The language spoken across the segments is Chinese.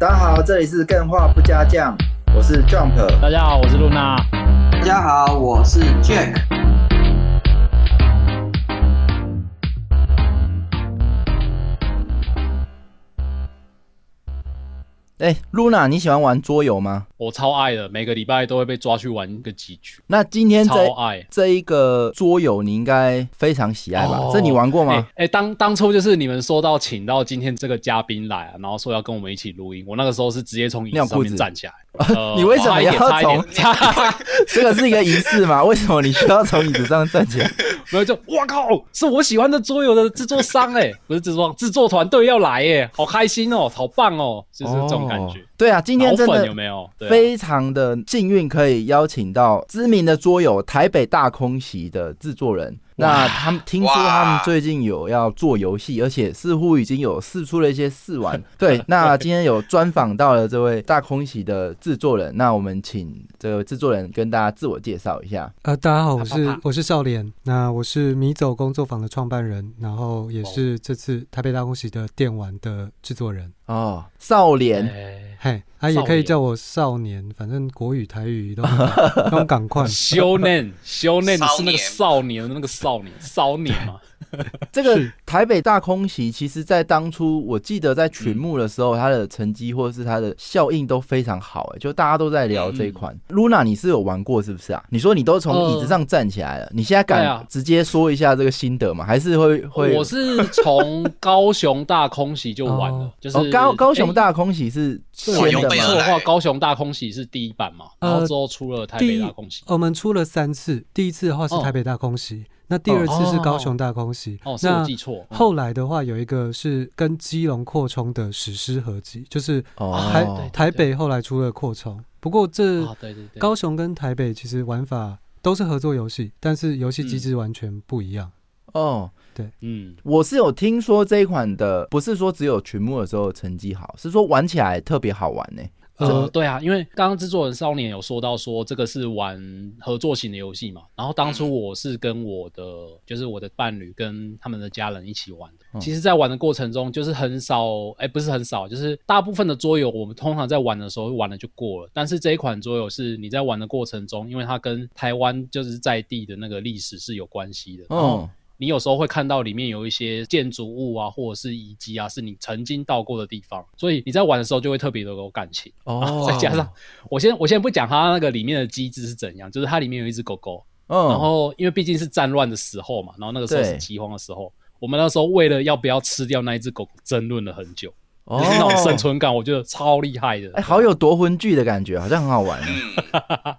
大家好，这里是更画不加酱，我是 Jump。大家好，我是露娜。大家好，我是 Jack。哎，Luna，你喜欢玩桌游吗？我超爱的，每个礼拜都会被抓去玩个几局。那今天这超爱这一个桌游，你应该非常喜爱吧？哦这你玩过吗？哎、哎当当初就是你们说到请到今天这个嘉宾来啊，然后说要跟我们一起录音，我那个时候是直接从椅子上站起来。呃 你为什么要从 这个是一个仪式吗？为什么你需要从椅子上站起来？没有就 哇靠，是我喜欢的桌游的制作商哎、不是制作商，制作团队要来哎、好开心哦，好棒哦，就是这种感觉哦。对啊，今天真的有没有？对啊非常的幸运，可以邀请到知名的桌游台北大空袭的制作人。那他们听说他们最近有要做游戏，而且似乎已经有试出了一些试玩。对，那今天有专访到了这位大空袭的制作人，那我们请这个制作人跟大家自我介绍一下。呃，大家好，我是我是少年，那我是米走工作坊的创办人，然后也是这次台北大空袭的电玩的制作人。哦，少年，哎嘿，他，也可以叫我少年，反正国语、台语都 都赶快。修嫩，修嫩少是那个少年的那个少年，少年嘛。这个台北大空袭，其实在当初我记得在群幕的时候，它的成绩或者是它的效应都非常好，哎，就大家都在聊这一款。Luna，你是有玩过是不是啊？你说你都从椅子上站起来了，你现在敢直接说一下这个心得吗？还是会会？我是从高雄大空袭就玩了哦，就是哦，高高雄哎大空袭是对先的话，高雄大空袭是第一版嘛，呃然后之后出了台北大空袭。我们出了三次，第一次的话是哦台北大空袭，那第二次是高雄大空袭。哦，是我那记错。嗯后来的话有一个是跟基隆扩充的史诗合集，就是哦台、对台北后来出了扩充，不过这高雄跟台北其实玩法都是合作游戏，但是游戏机制完全不一样。哦，对。嗯，我是有听说这一款的，不是说只有群幕的时候成绩好，是说玩起来特别好玩呢。呃，呃，对啊，因为刚刚制作人少年有说到说这个是玩合作型的游戏嘛，然后当初我是跟我的就是我的伴侣跟他们的家人一起玩的。嗯。其实，在玩的过程中，就是很少，哎，不是很少，就是大部分的桌游我们通常在玩的时候玩了就过了，但是这一款桌游是你在玩的过程中，因为它跟台湾就是在地的那个历史是有关系的，然后嗯，你有时候会看到里面有一些建筑物啊，或者是遗迹啊，是你曾经到过的地方，所以你在玩的时候就会特别的有感情。哦，再加上，我先我先不讲它那个里面的机制是怎样，就是它里面有一只狗狗，嗯，然后因为毕竟是战乱的时候嘛，然后那个时候是饥荒的时候，我们那时候为了要不要吃掉那一只狗，争论了很久，哦就是那种生存感，我觉得超厉害的。哎，好有夺魂剧的感觉，好像很好玩。嗯，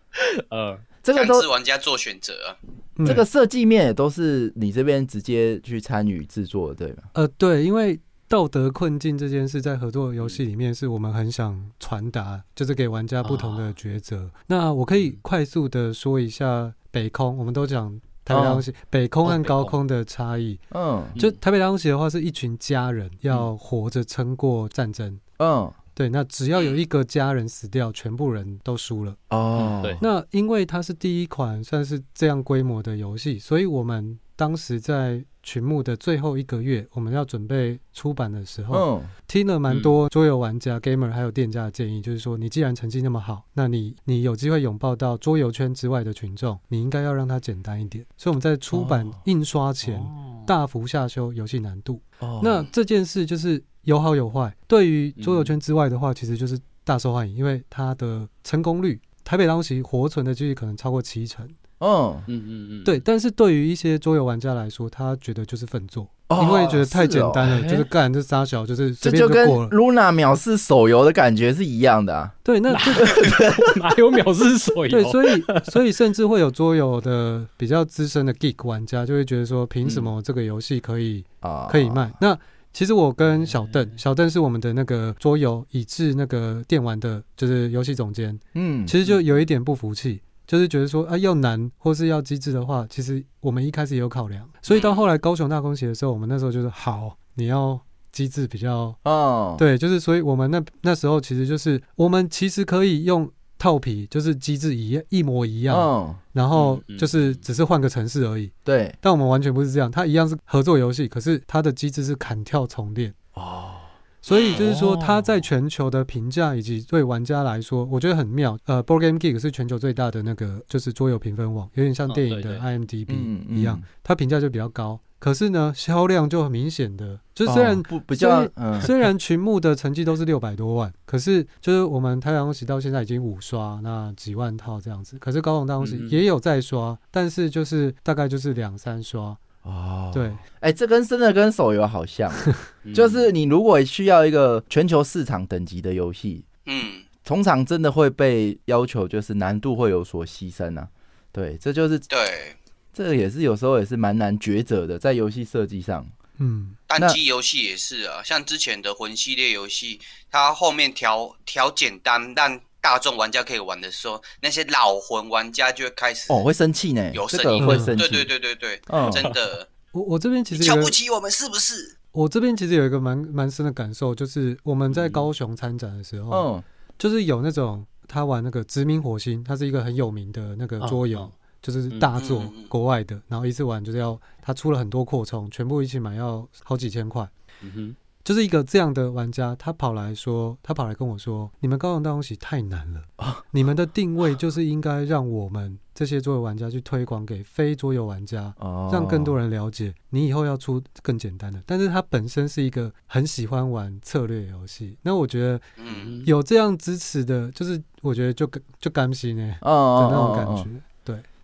呃，这个都强制玩家做选择啊。嗯这个设计面也都是你这边直接去参与制作的，对吗？呃，对，因为道德困境这件事在合作游戏里面是我们很想传达，就是给玩家不同的抉择。那我可以快速的说一下北空，我们都讲台北大空袭，北空和高空的差异。嗯就台北大空袭的话，是一群家人要活着撑过战争。嗯，对，那只要有一个家人死掉，全部人都输了。哦，对那因为它是第一款算是这样规模的游戏，所以我们当时在群幕的最后一个月，我们要准备出版的时候，嗯听了蛮多桌游玩家、gamer 还有店家的建议，就是说，你既然成绩那么好，那你你有机会拥抱到桌游圈之外的群众，你应该要让它简单一点。所以我们在出版哦印刷前。哦大幅下修游戏难度，哦那这件事就是有好有坏。对于桌游圈之外的话，其实就是大受欢迎，因为它的成功率，台北当时活存的几率可能超过七成。嗯，嗯嗯嗯，对，但是对于一些桌游玩家来说，他觉得就是粪作，哦因为觉得太简单了，是哦就是干这仨小，就是随这就跟。Luna 藐视手游的感觉是一样的啊。对，那这 哪有秒视手游？对，所以所以甚至会有桌游的比较资深的 geek 玩家就会觉得说，凭什么这个游戏可以啊，可以卖？那其实我跟小邓，小邓是我们的那个桌游以至那个电玩的，就是游戏总监，嗯，其实就有一点不服气。就是觉得说啊，要难或是要机制的话，其实我们一开始也有考量，所以到后来高雄大空袭的时候，我们那时候就是好，你要机制比较哦，对，就是所以我们那那时候其实就是我们其实可以用套皮，就是机制一样一模一样，嗯，然后就是只是换个城市而已。对，但我们完全不是这样，它一样是合作游戏，可是它的机制是砍跳重练。哦，所以就是说，哦它在全球的评价以及对玩家来说，我觉得很妙。呃，Board Game Geek 是全球最大的那个就是桌游评分网，有点像哦电影的 IMDB 一样，它评价就比较高。可是呢，销量就很明显的，就虽然哦不比较 虽然群目的成绩都是六百多万，可是就是我们太阳宫喜到现在已经五刷，那几万套这样子。可是高雄大宫喜嗯嗯也有在刷，但是就是大概就是两三刷。哦，对，哎，这跟真的跟手游好像，嗯 就是你如果需要一个全球市场等级的游戏，嗯，通常真的会被要求就是难度会有所牺牲啊。对，这就是对，这个也是有时候也是蛮难抉择的，在游戏设计上。嗯，单机游戏也是啊，像之前的魂系列游戏，它后面调调简单，让大众玩家可以玩的时候，那些老魂玩家就会开始哦，会生气呢，有声音，会生气。对对对对对，嗯真的，我我这边其实瞧不起我们是不是？我这边其实有一个蛮蛮深的感受，就是我们在高雄参展的时候，嗯。就是有那种他玩那个《殖民火星》，它是一个很有名的那个桌游，嗯就是大作、国外的，然后一次玩就是要他出了很多扩充，全部一起买要好几千块。嗯哼，就是一个这样的玩家，他跑来说，他跑来跟我说：“你们高雄大东西太难了，你们的定位就是应该让我们这些桌游玩家去推广给非桌游玩家，哦，让更多人了解。你以后要出更简单的。”但是他本身是一个很喜欢玩策略游戏，那我觉得嗯，有这样支持的，就是我觉得就就甘心呢的那种感觉。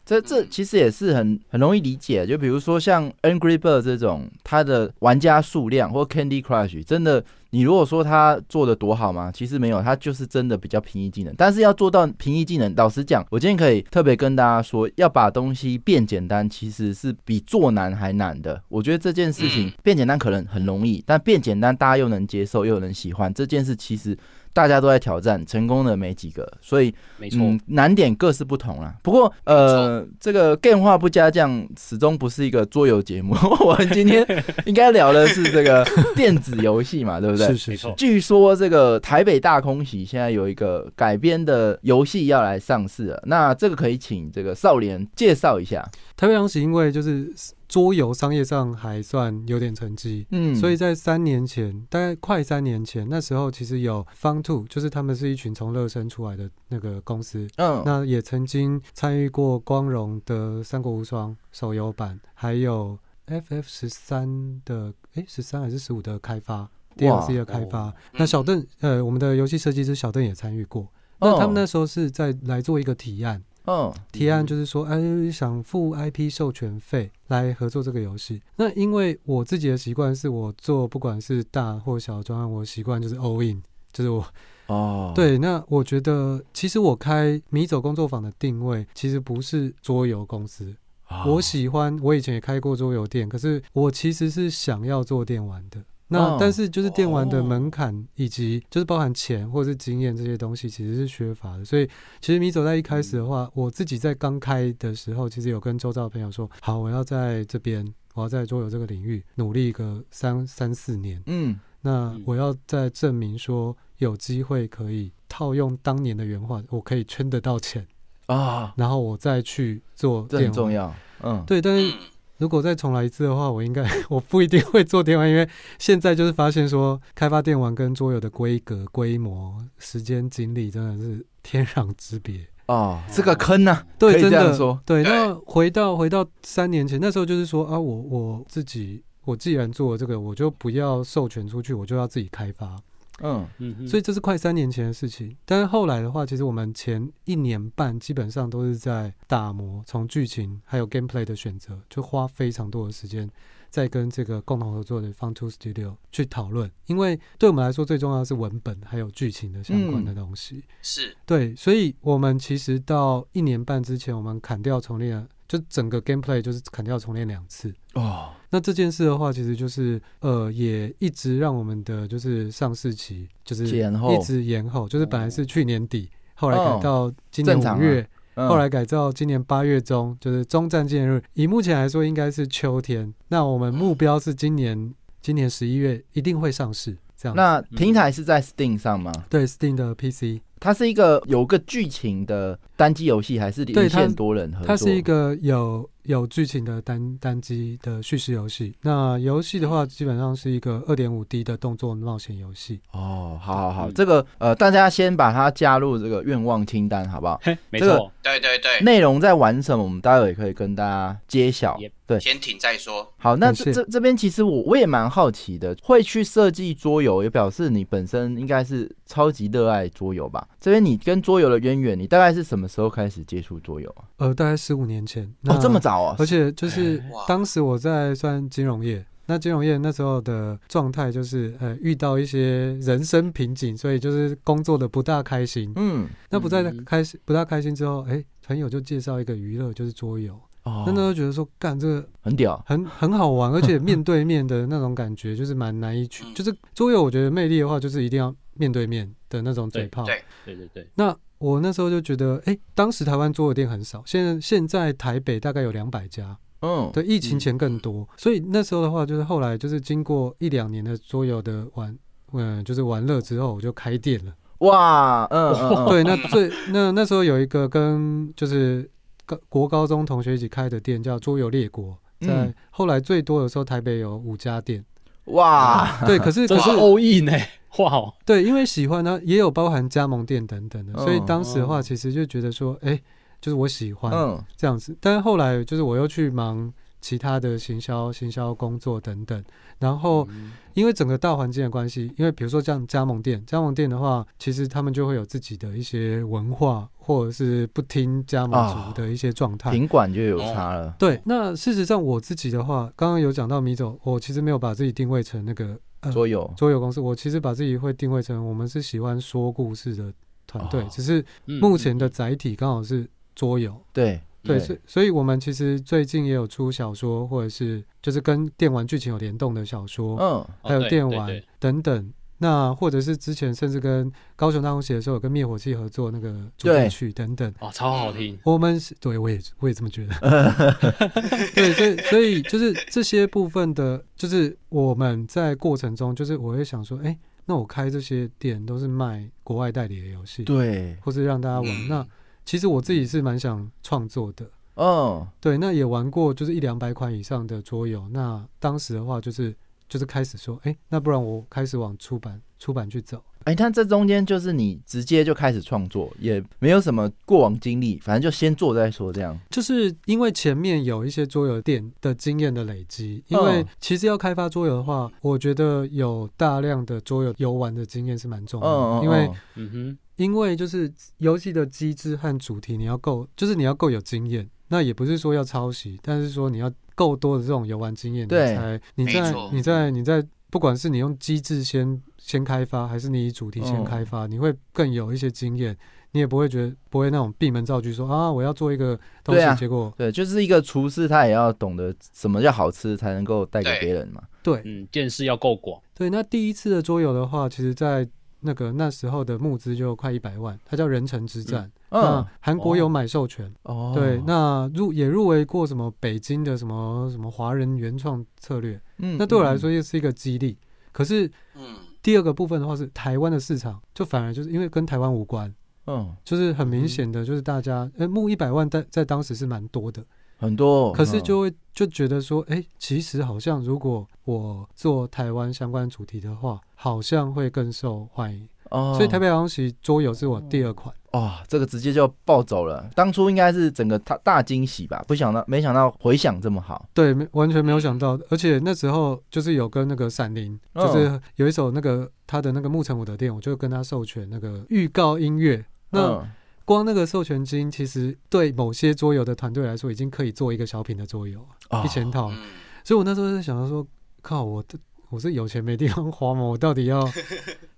对，这这其实也是很很容易理解，就比如说像 Angry Bird 这种，它的玩家数量或 Candy Crush，真的，你如果说它做的多好吗？其实没有，它就是真的比较平易近人。但是要做到平易近人，老实讲，我今天可以特别跟大家说，要把东西变简单，其实是比做难还难的。我觉得这件事情嗯变简单可能很容易，但变简单大家又能接受又能喜欢，这件事其实大家都在挑战，成功的没几个，所以没错，嗯，难点各是不同啦。不过，呃，这个电话不加酱始终不是一个桌游节目。我们今天应该聊的是这个电子游戏嘛，对不对？是是是没错，据说这个台北大空袭现在有一个改编的游戏要来上市了，那这个可以请这个少年介绍一下。台北空喜因为就是桌游商业上还算有点成绩，嗯。所以在三年前，大概快三年前，那时候其实有 Fun Two，就是他们是一群从乐生出来的那个公司，嗯。那也曾经参与过光荣的《三国无双》手游版，还有 FF 十三的诶十三还是十五的开发，DLC 的开发。那小邓呃，我们的游戏设计师小邓也参与过。那他们那时候是在来做一个提案，嗯提案就是说，哎，想付 IP 授权费来合作这个游戏。那因为我自己的习惯是我做不管是大或小专案，我习惯就是 all in，就是我哦，对。那我觉得其实我开米走工作坊的定位其实不是桌游公司，哦我喜欢，我以前也开过桌游店，可是我其实是想要做电玩的。那、哦。但是就是电玩的门槛以及就是包含钱或者是经验这些东西其实是缺乏的，所以其实米走在一开始的话，我自己在刚开的时候，其实有跟周遭的朋友说，好，我要在这边，我要在桌游这个领域努力个三三四年，嗯。嗯。那我要再证明说有机会可以套用当年的原话，我可以圈得到钱，啊，然后我再去做这。很重要。嗯，对，但是嗯，如果再重来一次的话，我应该 我不一定会做电玩，因为现在就是发现说，开发电玩跟桌游的规格、规模、时间、精力真的是天壤之别。哦，这个坑呢，对，真的这样说。对，对那回到回到三年前，那时候就是说啊，我我自己，我既然做了这个，我就不要授权出去，我就要自己开发。嗯所以这是快三年前的事情。但是后来的话，其实我们前一年半基本上都是在打磨，从剧情还有 gameplay 的选择，就花非常多的时间在跟这个共同合作的 Fun Two Studio 去讨论。因为对我们来说，最重要的是文本还有剧情的相关的东西。是，对，所以我们其实到一年半之前，我们砍掉重练了，就整个 gameplay 就是砍掉重练两次。哦，那这件事的话，其实就是呃，也一直让我们的就是上市期就是延后一直延后，就是本来是去年底，后来改哦到今年五月，嗯后来改到今年八月中，就是中战纪念日。以目前来说，应该是秋天。那我们目标是今年今年十一月一定会上市，这样。那平台是在 Steam 上吗？对 Steam 的 PC，它是一个有个剧情的单机游戏，还是连对它线多人合作？它是一个有有剧情的单单机的叙事游戏。那游戏的话，基本上是一个二点五 D 的动作冒险游戏。哦，好好好，嗯这个呃，大家先把它加入这个愿望清单，好不好？嘿，没这个错，对对对，内容在玩什么，我们待会也可以跟大家揭晓 Yep。对，先停再说。好，那这这这边其实我我也蛮好奇的，会去设计桌游，也表示你本身应该是超级热爱桌游吧？这边你跟桌游的渊源，你大概是什么时候开始接触桌游啊？呃，大概十五年前。哦，那这么早啊而？且就是哇当时我在算金融业，那金融业那时候的状态就是呃遇到一些人生瓶颈，所以就是工作的不大开心。嗯，那不再嗯开心不大开心之后，哎、朋友就介绍一个娱乐，就是桌游。哦那那时候觉得说，干这个很屌，很很好玩，而且面对面的那种感觉就是蛮难以取。嗯就是桌游，我觉得魅力的话，就是一定要面对面的那种嘴炮。对对对对，那我那时候就觉得，哎、当时台湾桌游店很少，现在现在台北大概有两百家。嗯，对，疫情前更多，所以那时候的话，就是后来就是经过一两年的桌游的玩，嗯，就是玩乐之后，我就开店了。哇，嗯，对，那最那那时候有一个跟就是高国高中同学一起开的店，叫桌游列国。在嗯后来最多的时候，台北有五家店。哇，对，可是 这是可是 all in 呢，哇哦，对，因为喜欢呢，也有包含加盟店等等的，所以嗯当时的话，哦其实就觉得说，哎，就是我喜欢嗯这样子。但是后来就是我又去忙其他的行销、行销工作等等，然后嗯。因为整个大环境的关系，因为比如说像加盟店，加盟店的话，其实他们就会有自己的一些文化，或者是不听加盟啊族的一些状态。品管就有差了，对，那事实上我自己的话，刚刚有讲到米走，我其实没有把自己定位成那个呃桌游，桌游公司，我其实把自己会定位成我们是喜欢说故事的团队，哦只是嗯目前的载体刚好是桌游。对对，所以所以我们其实最近也有出小说，或者是就是跟电玩剧情有联动的小说，嗯还有电玩等等。那或者是之前甚至跟高雄大空写的时候，有跟灭火器合作那个主对题曲等等。哦，超好听，我们是对我也我也这么觉得，对，所以所以就是这些部分的，就是我们在过程中，就是我会想说，哎、那我开这些店都是卖国外代理的游戏，对，或是让大家玩。嗯那其实我自己是蛮想创作的，嗯对，那也玩过就是一两百款以上的桌游。那当时的话，就是就是开始说，哎、那不然我开始往出版出版去走。哎，但这中间就是你直接就开始创作，也没有什么过往经历，反正就先做再说，这样。就是因为前面有一些桌游店的经验的累积，因为嗯其实要开发桌游的话，我觉得有大量的桌游游玩的经验是蛮重要的，因为嗯嗯哼，因为就是游戏的机制和主题你要够，就是你要够有经验，那也不是说要抄袭，但是说你要够多的这种游玩经验，你对才你在你在你在不管是你用机制先先开发，还是你以主题先嗯开发，你会更有一些经验，你也不会觉得不会那种闭门造句说啊我要做一个东西，结果对，就是一个厨师，他也要懂得什么叫好吃，才能够带给对别人嘛。对。嗯，见识要够广，对，那第一次的桌游的话，其实在那个那时候的募资就快一百万，它叫人城之战。嗯。那，韩国有买授权，哦，对，那入也入围过什么北京的什么什么华人原创策略，嗯那对我来，说又是一个激励。可是嗯，第二个部分的话是台湾的市场，就反而就是因为跟台湾无关，嗯，就是很明显的就是大家呃募一百万在在当时是蛮多的，很多，可是嗯就会就觉得说，哎、其实好像如果我做台湾相关主题的话，好像会更受欢迎。哦，所以台北航喜桌游是我第二款。哇，这个直接就暴走了。当初应该是整个大大惊喜吧，不想到没想到回响这么好。对，没完全没有想到，而且那时候就是有跟那个闪灵，嗯就是有一首那个他的那个牧城武的店，我就跟他授权那个预告音乐。那嗯光那个授权金，其实对某些桌游的团队来说，已经可以做一个小品的桌游，哦一千套。嗯，所以我那时候在想到说，靠，我的我是有钱没地方花吗？我到底要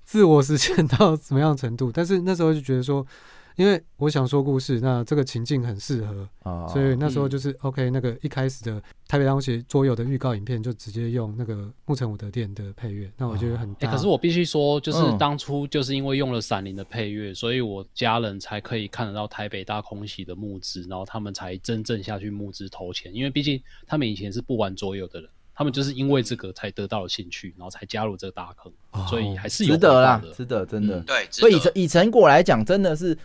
自我实现到什么样程度？但是那时候就觉得说，因为我想说故事，那这个情境很适合，哦所以那时候就是 OK，那个一开始的台北当时桌游的预告影片就直接用那个木城武德店的配乐，那我觉得很。可是我必须说，就是嗯当初就是因为用了闪灵的配乐，所以我家人才可以看得到台北大空袭的募资，然后他们才真正下去募资投钱，因为毕竟他们以前是不玩桌游的人，他们就是因为这个才得到了兴趣，然后才加入这个大坑，所以还是有值得啦值得，真的嗯。对，所以以成以成果来讲，真的是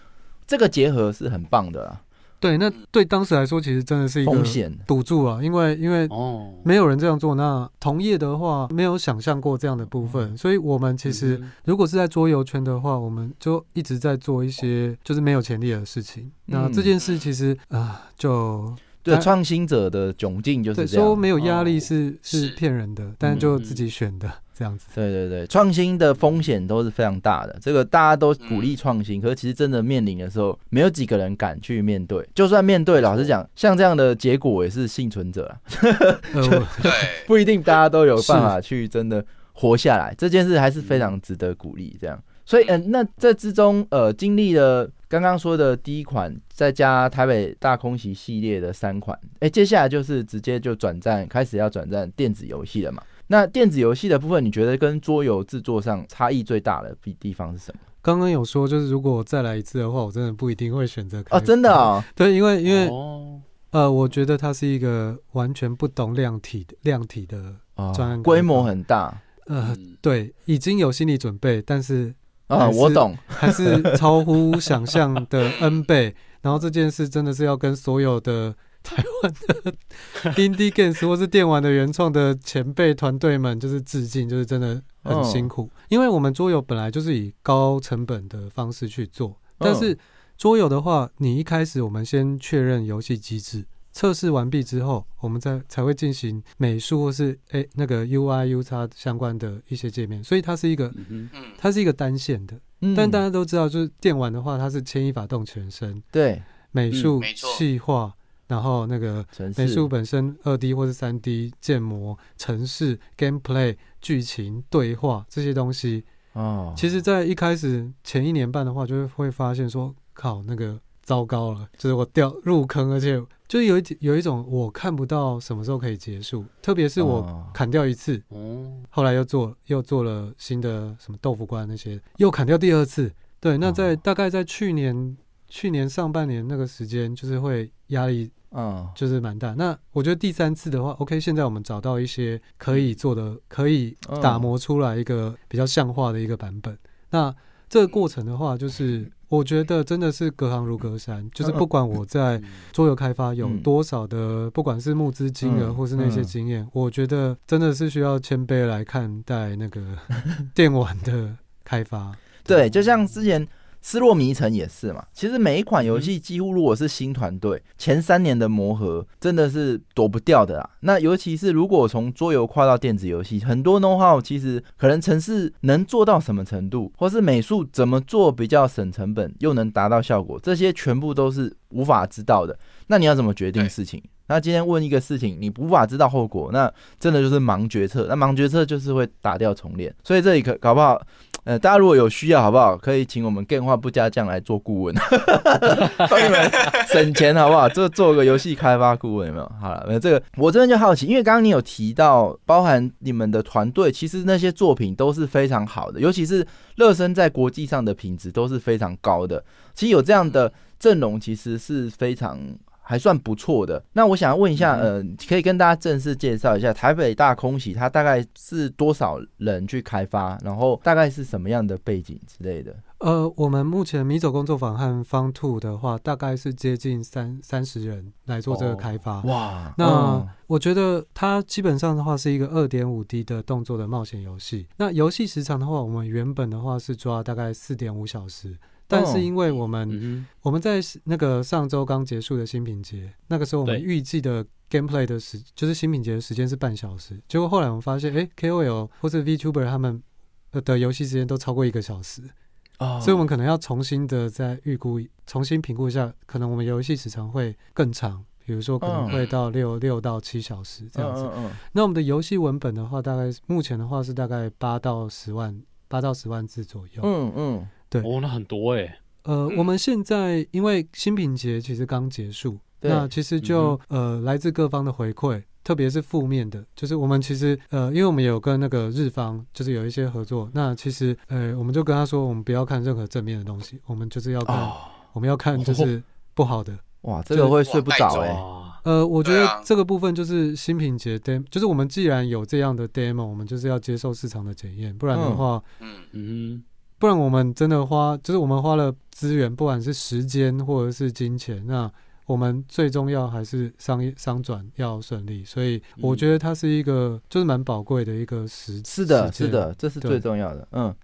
这个结合是很棒的啊。对，那对当时来说，其实真的是一个风险。赌注啊，因为因为哦，没有人这样做，那同业的话没有想象过这样的部分，所以我们其实嗯如果是在桌游圈的话，我们就一直在做一些就是没有潜力的事情。那嗯。这件事其实啊、就对，但创新者的窘境就对是这样。说没有压力是是骗人的，但就自己选的这样子。对对对，创新的风险都是非常大的。这个大家都鼓嗯励创新，可是其实真的面临的时候，没有几个人敢去面对。就算面对，老实讲，像这样的结果也是幸存者啊，对，不一定大家都有办法去真的活下来。这件事还是非常值得鼓励。这样，所以嗯、那这之中呃，经历了刚刚说的第一款，再加台北大空袭系列的三款，哎、接下来就是直接就转战，开始要转战电子游戏了嘛。那电子游戏的部分，你觉得跟桌游制作上差异最大的地地方是什么？刚刚有说，就是如果我再来一次的话，我真的不一定会选择开哦，真的哦，对，因为因为、哦，呃，我觉得它是一个完全不懂量体的量体的，专案哦，开规模很大呃，嗯对，已经有心理准备，但是啊，我懂，还是超乎想象的 N 倍。然后这件事真的是要跟所有的台湾的 indie games 或是电玩的原创的前辈团队们，就是致敬，就是真的很辛苦。因为我们桌游本来就是以高成本的方式去做，但是桌游的话，你一开始我们先确认游戏机制。测试完毕之后，我们再才会进行美术或是诶、那个 UI、U 叉相关的一些界面，所以它是一个嗯，嗯，它是一个单线的。嗯但大家都知道，就是电玩的话，它是牵一发动全身，对美术、没错细化，然后那个美术本身二 D 或是三 D 建模、城市、gameplay、剧情、对话这些东西，哦，其实，在一开始前一年半的话，就会会发现说，靠，那个糟糕了，就是我掉入坑，而且就是有一有一种我看不到什么时候可以结束，特别是我哦砍掉一次，哦，后来又做又做了新的什么豆腐关那些，又砍掉第二次。对，那在、哦。大概在去年去年上半年那个时间，就是会压力嗯就是蛮大。那我觉得第三次的话，OK，现在我们找到一些可以做的，可以打磨出来一个比较像话的一个版本。那这个过程的话，就是我觉得真的是隔行如隔山，就是不管我在嗯桌游开发有嗯多少的，不管是募资金额嗯或是那些嗯经验，我觉得真的是需要谦卑来看待那个 电玩的开发。对，就像之前《失落迷城》也是嘛。其实每一款游嗯戏几乎如果是新团队，前三年的磨合真的是躲不掉的啦。那尤其是如果从桌游跨到电子游戏，很多 know how 其实可能城市能做到什么程度，或是美术怎么做比较省成本又能达到效果，这些全部都是无法知道的。那你要怎么决定事情？那今天问一个事情，你无法知道后果，那真的就是盲决策。那盲决策就是会打掉重练。所以这里可搞不好，呃，大家如果有需要，好不好？可以请我们电话不加酱来做顾问，帮你们省钱，好不好？做做个游戏开发顾问有没有？好了，那这个我真的就好奇，因为刚刚你有提到，包含你们的团队，其实那些作品都是非常好的，尤其是乐生在国际上的品质都是非常高的。其实有这样的阵容，其实是非常。还算不错的。那我想要问一下，呃，可以跟大家正式介绍一下台北大空袭，它大概是多少人去开发，然后大概是什么样的背景之类的？呃，我们目前米走工作坊和方兔的话，大概是接近三三十人来做这个开发。哇，那嗯我觉得它基本上的话是一个二点五 D 的动作的冒险游戏。那游戏时长的话，我们原本的话是抓大概四点五小时，但是因为我们、嗯我们在那个上周刚结束的新品节，那个时候我们预计的 gameplay 的时就是新品节的时间是半小时，结果后来我们发现，哎，KOL 或是 VTuber 他们呃的游戏时间都超过一个小时，哦。所以我们可能要重新的再预估、重新评估一下，可能我们游戏时长会更长，比如说可能会到六六到七小时这样子。那我们的游戏文本的话，大概目前的话是大概八到十万，八到十万字左右。嗯嗯对。哦，那很多哎，呃，嗯。我们现在因为新品节其实刚结束，那其实就、呃来自各方的回馈，特别是负面的，就是我们其实呃，因为我们有跟那个日方就是有一些合作，那其实呃我们就跟他说，我们不要看任何正面的东西，我们就是要看、哦，我们要看就是不好的，哇，这个会睡不着哎、哇，呃，我觉得这个部分就是新品节 demo，就是我们既然有这样的 demo，我们就是要接受市场的检验，不然的嗯。话，嗯，嗯不然我们真的花，就是我们花了资源，不管是时间或者是金钱，那我们最重要还是商业商转要顺利，所以我嗯觉得它是一个就是蛮宝贵的一个时，是的，是，的，这是最重要的。嗯，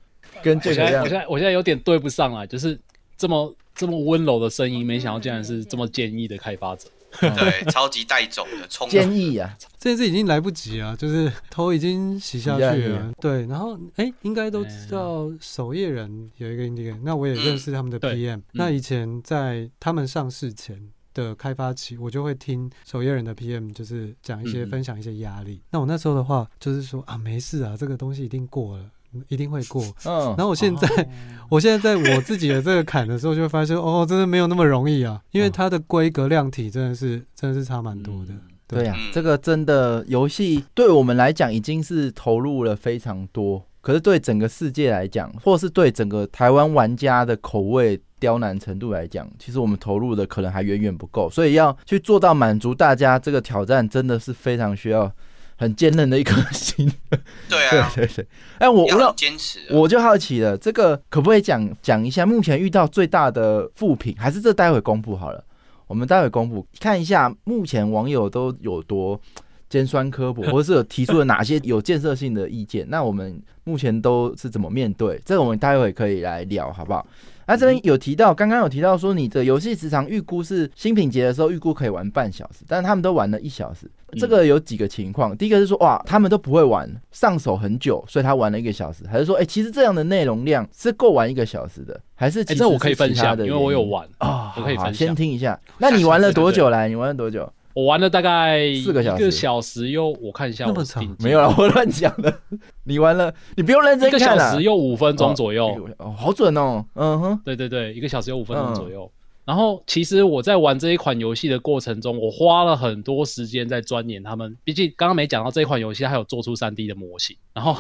跟我这个一样现在我现，在我现在有点对不上来，就是这么这么温柔的声音，没想到竟然是这么坚毅的开发者。对，超级带走的冲坚毅啊，这件事已经来不及啊，就是头已经洗下去去了。对，然后哎，应该都知道守夜人有一个 indie 那我也认识他们的 PM。那以前在他们上市前的开发期，我就会听守夜人的 PM，就是讲一些分享一些压力。那我那时候的话，就是说啊，没事啊，这个东西一定过了，一定会过。嗯。然，后我现在，我现在在我自己的这个坎的时候，就会发现哦，真的没有那么容易啊，因为哦它的规格量体真的是真的是差蛮多的。嗯。对呀、嗯这个真的游戏对我们来讲已经是投入了非常多，可是对整个世界来讲，或是对整个台湾玩家的口味刁难程度来讲，其实我们投入的可能还远远不够，所以要去做到满足大家这个挑战，真的是非常需要很坚韧的一颗心。对对啊，对对，哎，我我坚持啊。我就好奇了，这个可不可以讲讲一下目前遇到最大的负评，还是这待会公布好了？我们待会公布看一下，目前网友都有多尖酸刻薄，或者是有提出了哪些有建设性的意见？那我们目前都是怎么面对？这个我们待会可以来聊，好不好？那这边有提到，刚刚有提到说你的游戏时长预估是新品节的时候预估可以玩半小时，但是他们都玩了一小时。这个有几个情况，第一个是说哇，他们都不会玩，上手很久，所以他玩了一个小时，还是说哎、其实这样的内容量是够玩一个小时的，还是其哎，实这我可以分享，的因为我有玩啊、好我可以分享。先听一下。那你玩了 多久来？你玩了多久？我玩了大概四个小时一个小时又我看一下那么长没有了，我乱讲的。你玩了，你不用认真一个小时。又五分钟左右。哦，好准哦。嗯哼，对对对，一个小时有五分钟嗯左右。然后其实我在玩这一款游戏的过程中，我花了很多时间在钻研他们。毕竟刚刚没讲到这一款游戏，它有做出三 D 的模型，然后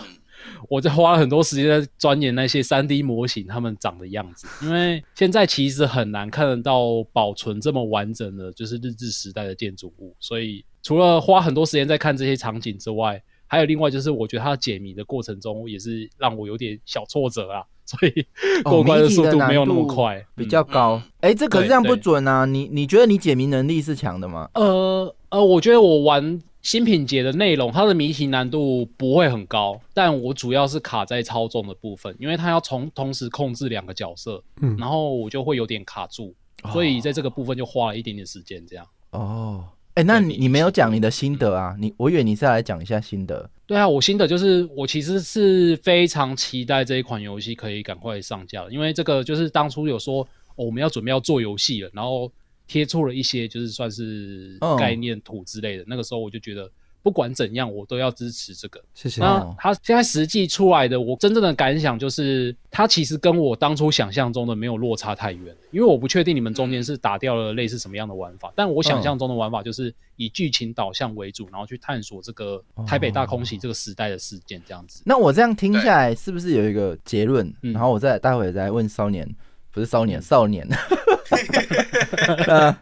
我在花了很多时间在钻研那些三 D 模型它们长的样子。因为现在其实很难看得到保存这么完整的，就是日治时代的建筑物。所以除了花很多时间在看这些场景之外，还有另外就是，我觉得它解谜的过程中也是让我有点小挫折啊，所以哦过关的速度没有那么度快，比嗯较高。哎，这可是这样不准啊！你你觉得你解谜能力是强的吗？呃呃，我觉得我玩新品节的内容，它的谜题难度不会很高，但我主要是卡在操纵的部分，因为它要从同时控制两个角色，嗯然后我就会有点卡住，所以在这个部分就花了一点点时间这样。哦，哎，那你你你没有讲你的心得啊？你我以为你再来讲一下心得。对啊，我心得就是我其实是非常期待这一款游戏可以赶快上架的，因为这个就是当初有说、哦、我们要准备要做游戏了，然后贴出了一些就是算是嗯概念图之类的，那个时候我就觉得不管怎样我都要支持这个。谢谢。那哦它现在实际出来的，我真正的感想就是，它其实跟我当初想象中的没有落差太远。因为我不确定你们中间是打掉了类似什么样的玩法，但我想象中的玩法就是以剧情导向为主，然后去探索这个台北大空袭这个时代的事件，这样子。那我这样听下来，是不是有一个结论？嗯然后我再待会再问少年，不是少年，嗯少年。呃，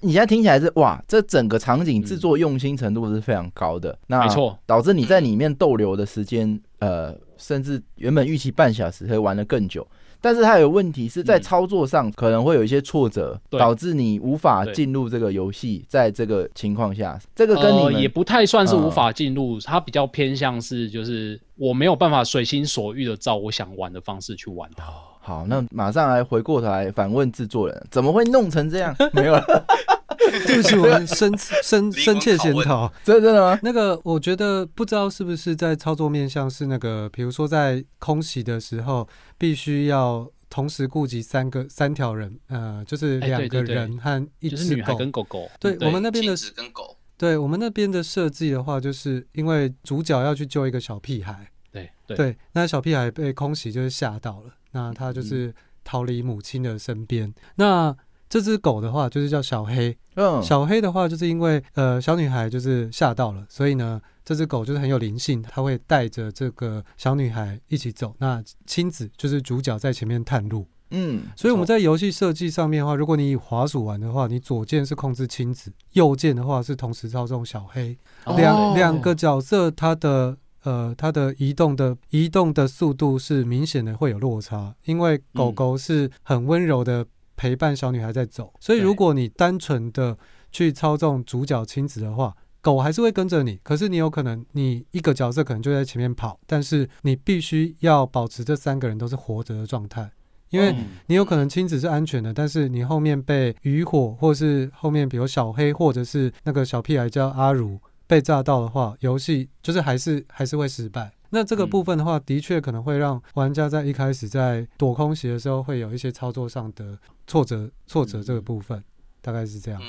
你现在听起来是哇，这整个场景制作用心程度是非常高的，那没错，导致你在里面逗留的时间，呃，甚至原本预期半小时可以玩的更久。但是它有问题是在嗯操作上可能会有一些挫折，对导致你无法进入这个游戏。在这个情况下，这个跟你也不太算是嗯无法进入，它比较偏向是就是我没有办法随心所欲的照我想玩的方式去玩它。好，那马上来回过头来反问制作人，怎么会弄成这样？没有了，对不起，我们深 深深切检讨。真的真的吗？那个，我觉得不知道是不是在操作面向是那个，比如说在空袭的时候，必须要同时顾及三个三条人，呃，就是哎两个人和一就是女孩只狗。跟狗狗，对我们那边的，跟狗，对我们那边的设计的话，就是因为主角要去救一个小屁孩，对对对，那小屁孩被空袭就是吓到了，那他就是逃离母亲的身边。那这只狗的话，就是叫小黑，嗯，小黑的话，就是因为呃小女孩就是吓到了，所以呢，这只狗就是很有灵性，它会带着这个小女孩一起走。那亲子就是主角在前面探路，嗯，所以我们在游戏设计上面的话，如果你以滑鼠玩的话，你左键是控制亲子，右键的话是同时操纵小黑，哦两两个角色它的。呃，它的移动的移动的速度是明显的会有落差，因为狗狗是很温柔的陪伴小女孩在走，所以如果你单纯的去操纵主角亲子的话，狗还是会跟着你，可是你有可能你一个角色可能就在前面跑，但是你必须要保持这三个人都是活着的状态，因为嗯你有可能亲子是安全的，但是你后面被渔火，或是后面比如小黑，或者是那个小屁孩叫阿如被炸到的话，游戏就是还是还是会失败。那这个部分的话，的确可能会让玩家在一开始在躲空袭的时候，会有一些操作上的挫折，挫折这个部分大概是这样。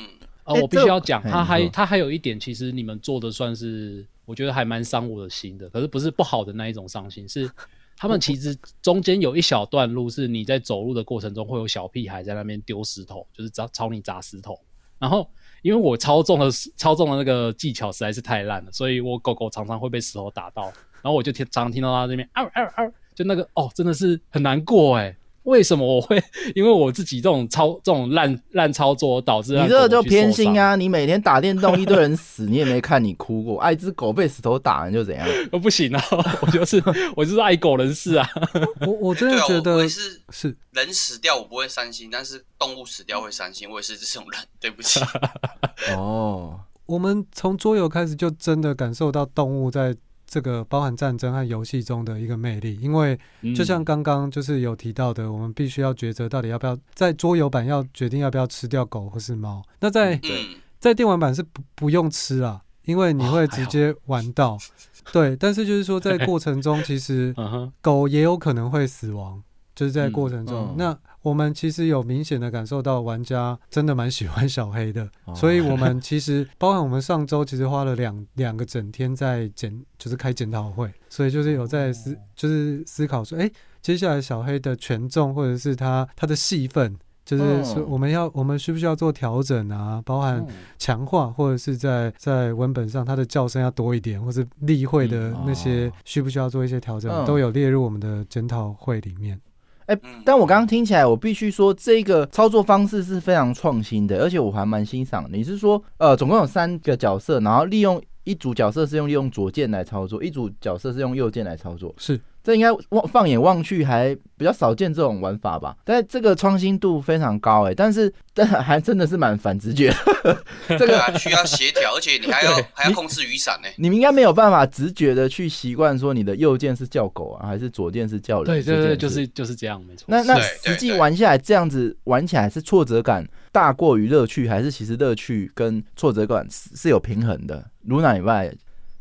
嗯，我必须要讲，这它还哎你说它还有一点，其实你们做的算是，我觉得还蛮伤我的心的。可是不是不好的那一种伤心，是他们其实中间有一小段路是你在走路的过程中会有小屁孩在那边丢石头，就是砸朝你砸石头。然后因为我操纵的操纵的那个技巧实在是太烂了，所以我狗狗常常会被石头打到，然后我就听常常听到它那边嗷嗷嗷，就那个哦，真的是很难过哎。为什么我会？因为我自己这种操这种烂烂操作，导致你这个就偏心！啊！你每天打电动，一堆人死，你也没看你哭过。爱，一只狗被石头打，你就怎样？我，不行啊，我就是我就是爱狗人士啊。我我真的觉得也是是人死掉我不会伤心，但是动物死掉会伤心，我也是这种人，对不起。哦，我们从桌游开始就真的感受到动物在这个包含战争和游戏中的一个魅力，因为就像嗯刚刚就是有提到的，我们必须要抉择到底要不要在桌游版要决定要不要吃掉狗或是猫。那在嗯，在电玩版是不不用吃啊，因为你会直接玩到。对，但是就是说在过程中，其实 狗也有可能会死亡，就是在过程中。那我们其实有明显的感受到，玩家真的蛮喜欢小黑的，哦所以我们其实包含我们上周其实花了两两个整天在检，就是开检讨会，所以就是有在思，就是思考说，哎、接下来小黑的权重或者是他他的戏份。就是说，嗯我们要我们需不需要做调整啊？包含嗯强化，或者是在在文本上它的叫声要多一点，或是例会的嗯那些哦需不需要做一些调整，嗯都有列入我们的检讨会里面。嗯但我刚刚听起来，我必须说这个操作方式是非常创新的，而且我还蛮欣赏的。你是说，呃，总共有三个角色，然后利用一组角色是用利用左键来操作，一组角色是用右键来操作。是这应该望放眼望去还比较少见这种玩法吧？但这个创新度非常高哎、但是但 还真的是蛮反直觉的。这个啊，需要协调，而且你还要还要控制雨伞呢。你们应该没有办法直觉的去习惯说你的右键是叫狗啊，还是左键是叫人？对对对，就是就是这样，没错。那那实际玩下来，这样子玩起来是挫折感大过于乐趣，还是其实乐趣跟挫折感是是有平衡的？卢奶以外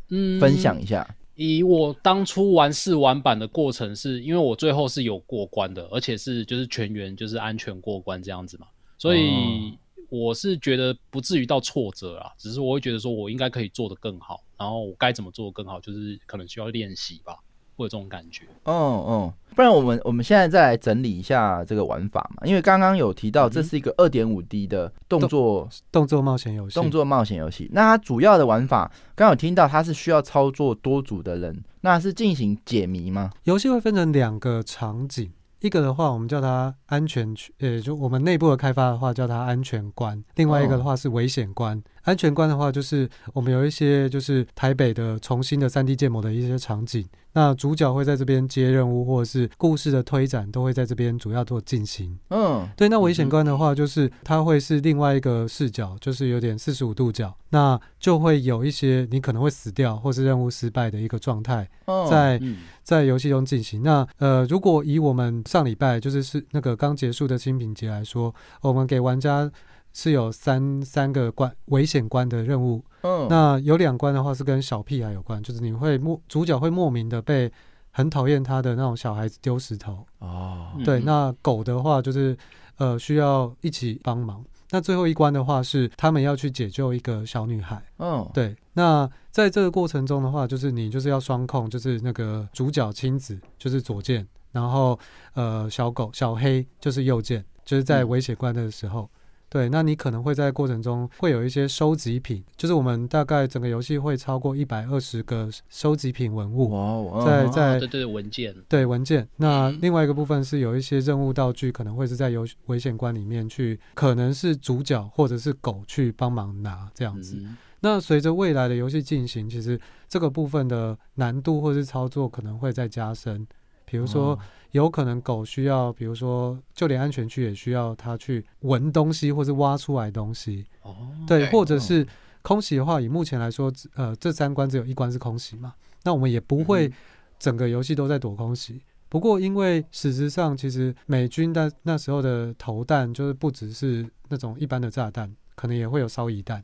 嗯分享一下。以我当初玩试玩版的过程是，因为我最后是有过关的，而且是就是全员就是安全过关这样子嘛，所哦。以我是觉得不至于到挫折啊，只是我会觉得说我应该可以做得更好，然后我该怎么做得更好，就是可能需要练习吧，会有这种感觉。哦哦，不然我们我们现在再来整理一下这个玩法嘛，因为刚刚有提到这是一个二点五 D 的动作动作冒险游戏，动作冒险游戏，那它主要的玩法，刚刚有听到它是需要操作多组的人，那是进行解谜吗？游戏会分成两个场景，一个的话我们叫它安全区，呃，就我们内部的开发的话叫它安全关，另外一个的话是危险关。安全观的话就是我们有一些就是台北的重新的三 D 建模的一些场景，那主角会在这边接任务或者是故事的推展都会在这边主要做进行。嗯，对，那危险观的话，就是它会是另外一个视角，就是有点四十五度角，那就会有一些你可能会死掉或是任务失败的一个状态，哦在嗯，在游戏中进行。那呃，如果以我们上礼拜就是是那个刚结束的清品节来说，我们给玩家是有三三个关危险关的任务，嗯那有两关的话是跟小屁孩有关，就是你会莫主角会莫名的被很讨厌他的那种小孩子丢石头。哦嗯对，那狗的话就是呃需要一起帮忙。那最后一关的话是他们要去解救一个小女孩。嗯对，那在这个过程中的话，就是你就是要双控，就是那个主角亲子就是左键，然后呃小狗小黑就是右键，就是在嗯危险关的时候。对，那你可能会在过程中会有一些收集品，就是我们大概整个游戏会超过一百二十个收集品文物。哇哦，嗯在在哦对文件，对文件，那嗯另外一个部分是有一些任务道具，可能会是在游危险关里面去，可能是主角或者是狗去帮忙拿这样子。嗯那随着未来的游戏进行，其实这个部分的难度或是操作可能会再加深。比如说，哦有可能狗需要，比如说，就连安全区也需要它去闻东西或是挖出来东西。哦，对，或者是空袭的话，以目前来说，只呃，这三关只有一关是空袭嘛，那我们也不会嗯整个游戏都在躲空袭。不过，因为事实上，其实美军在那时候的投弹就是不只是那种一般的炸弹，可能也会有烧夷弹。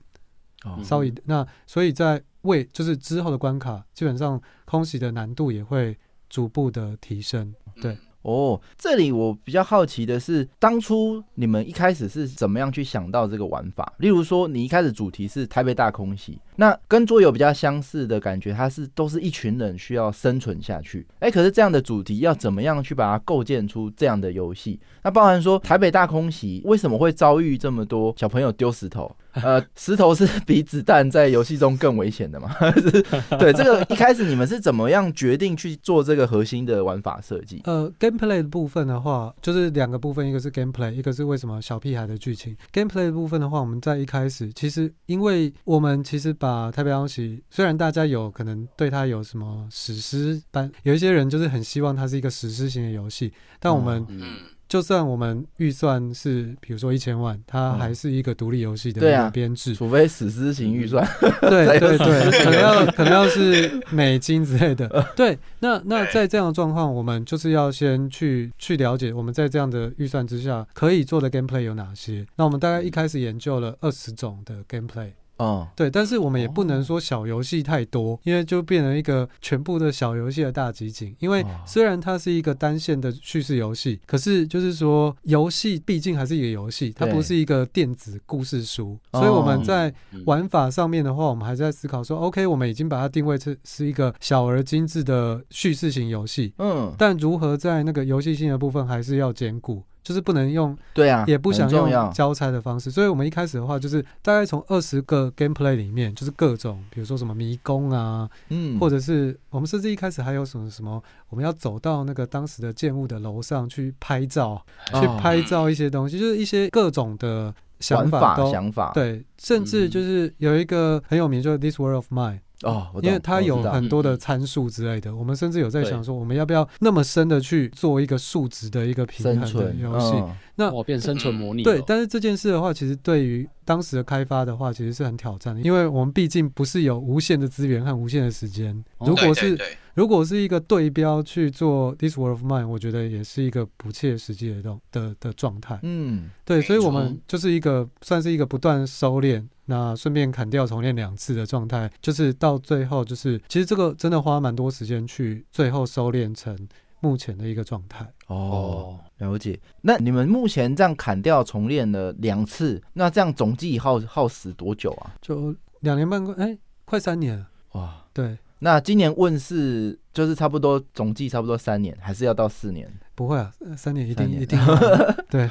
哦嗯稍微那所以在未就是之后的关卡，基本上空袭的难度也会逐步的提升。对。哦，这里我比较好奇的是，当初你们一开始是怎么样去想到这个玩法？例如说，你一开始主题是台北大空袭，那跟桌游比较相似的感觉，它是都是一群人需要生存下去。哎，可是这样的主题要怎么样去把它构建出这样的游戏？那包含说台北大空袭为什么会遭遇这么多小朋友丢石头？呃，石头是比子弹在游戏中更危险的嘛？对，这个一开始你们是怎么样决定去做这个核心的玩法设计？呃，gameplay 的部分的话，就是两个部分，一个是 gameplay，一个是为什么小屁孩的剧情。gameplay 的部分的话，我们在一开始其实，因为我们其实把太平洋喜，虽然大家有可能对它有什么史诗般，有一些人就是很希望它是一个史诗型的游戏，但我们嗯，就算我们预算是比如说一千万，它嗯还是一个独立游戏的编制。除非史诗型预算，对对对，可能要可能要是美金之类的。对，那那在这样的状况，我们就是要先去去了解我们在这样的预算之下可以做的 gameplay 有哪些。那我们大概一开始研究了二十种的 gameplay。嗯，对，但是我们也不能说小游戏太多，因为就变成一个全部的小游戏的大集锦。因为哦。虽然它是一个单线的叙事游戏，可是就是说游戏毕竟还是一个游戏，它不是一个电子故事书，哦所以我们在嗯玩法上面的话，我们还在思考说，OK，我们已经把它定位是是一个小而精致的叙事型游戏，嗯，但如何在那个游戏性的部分还是要兼顾。就是不能用，对啊，也不想用。交差的方式，所以我们一开始的话，就是大概从二十个 gameplay 里面，就是各种，比如说什么迷宫啊，嗯，或者是我们甚至一开始还有什么什么，我们要走到那个当时的建物的楼上去拍照，去哦拍照一些东西，就是一些各种的想玩法都想法，对，甚至就是有一个很有名，就是 This World of Mine，哦，因为它有很多的嗯参数之类的，我们甚至有在想说，我们要不要那么深的去做一个数值的一个平衡的游戏？嗯那我变生存模拟了，对，但是这件事的话，其实对于当时的开发的话，其实是很挑战的，因为我们毕竟不是有无限的资源和无限的时间。哦。如果是对对对，如果是一个对标去做 This World of Mine，我觉得也是一个不切实际的动的的状态。嗯，对，所以我错。们就是一个算是一个不断收敛，那顺便砍掉重练两次的状态，就是到最后就是其实这个真的花蛮多时间去最后收敛成目前的一个状态。哦，哦，了解。那你们目前这样砍掉重练了两次，那这样总计耗耗时多久啊？就两年半，哎，快三年了。哇，对，那今年问世就是差不多总计差不多三年，还是要到四年？不会啊，呃三年一定一定 对，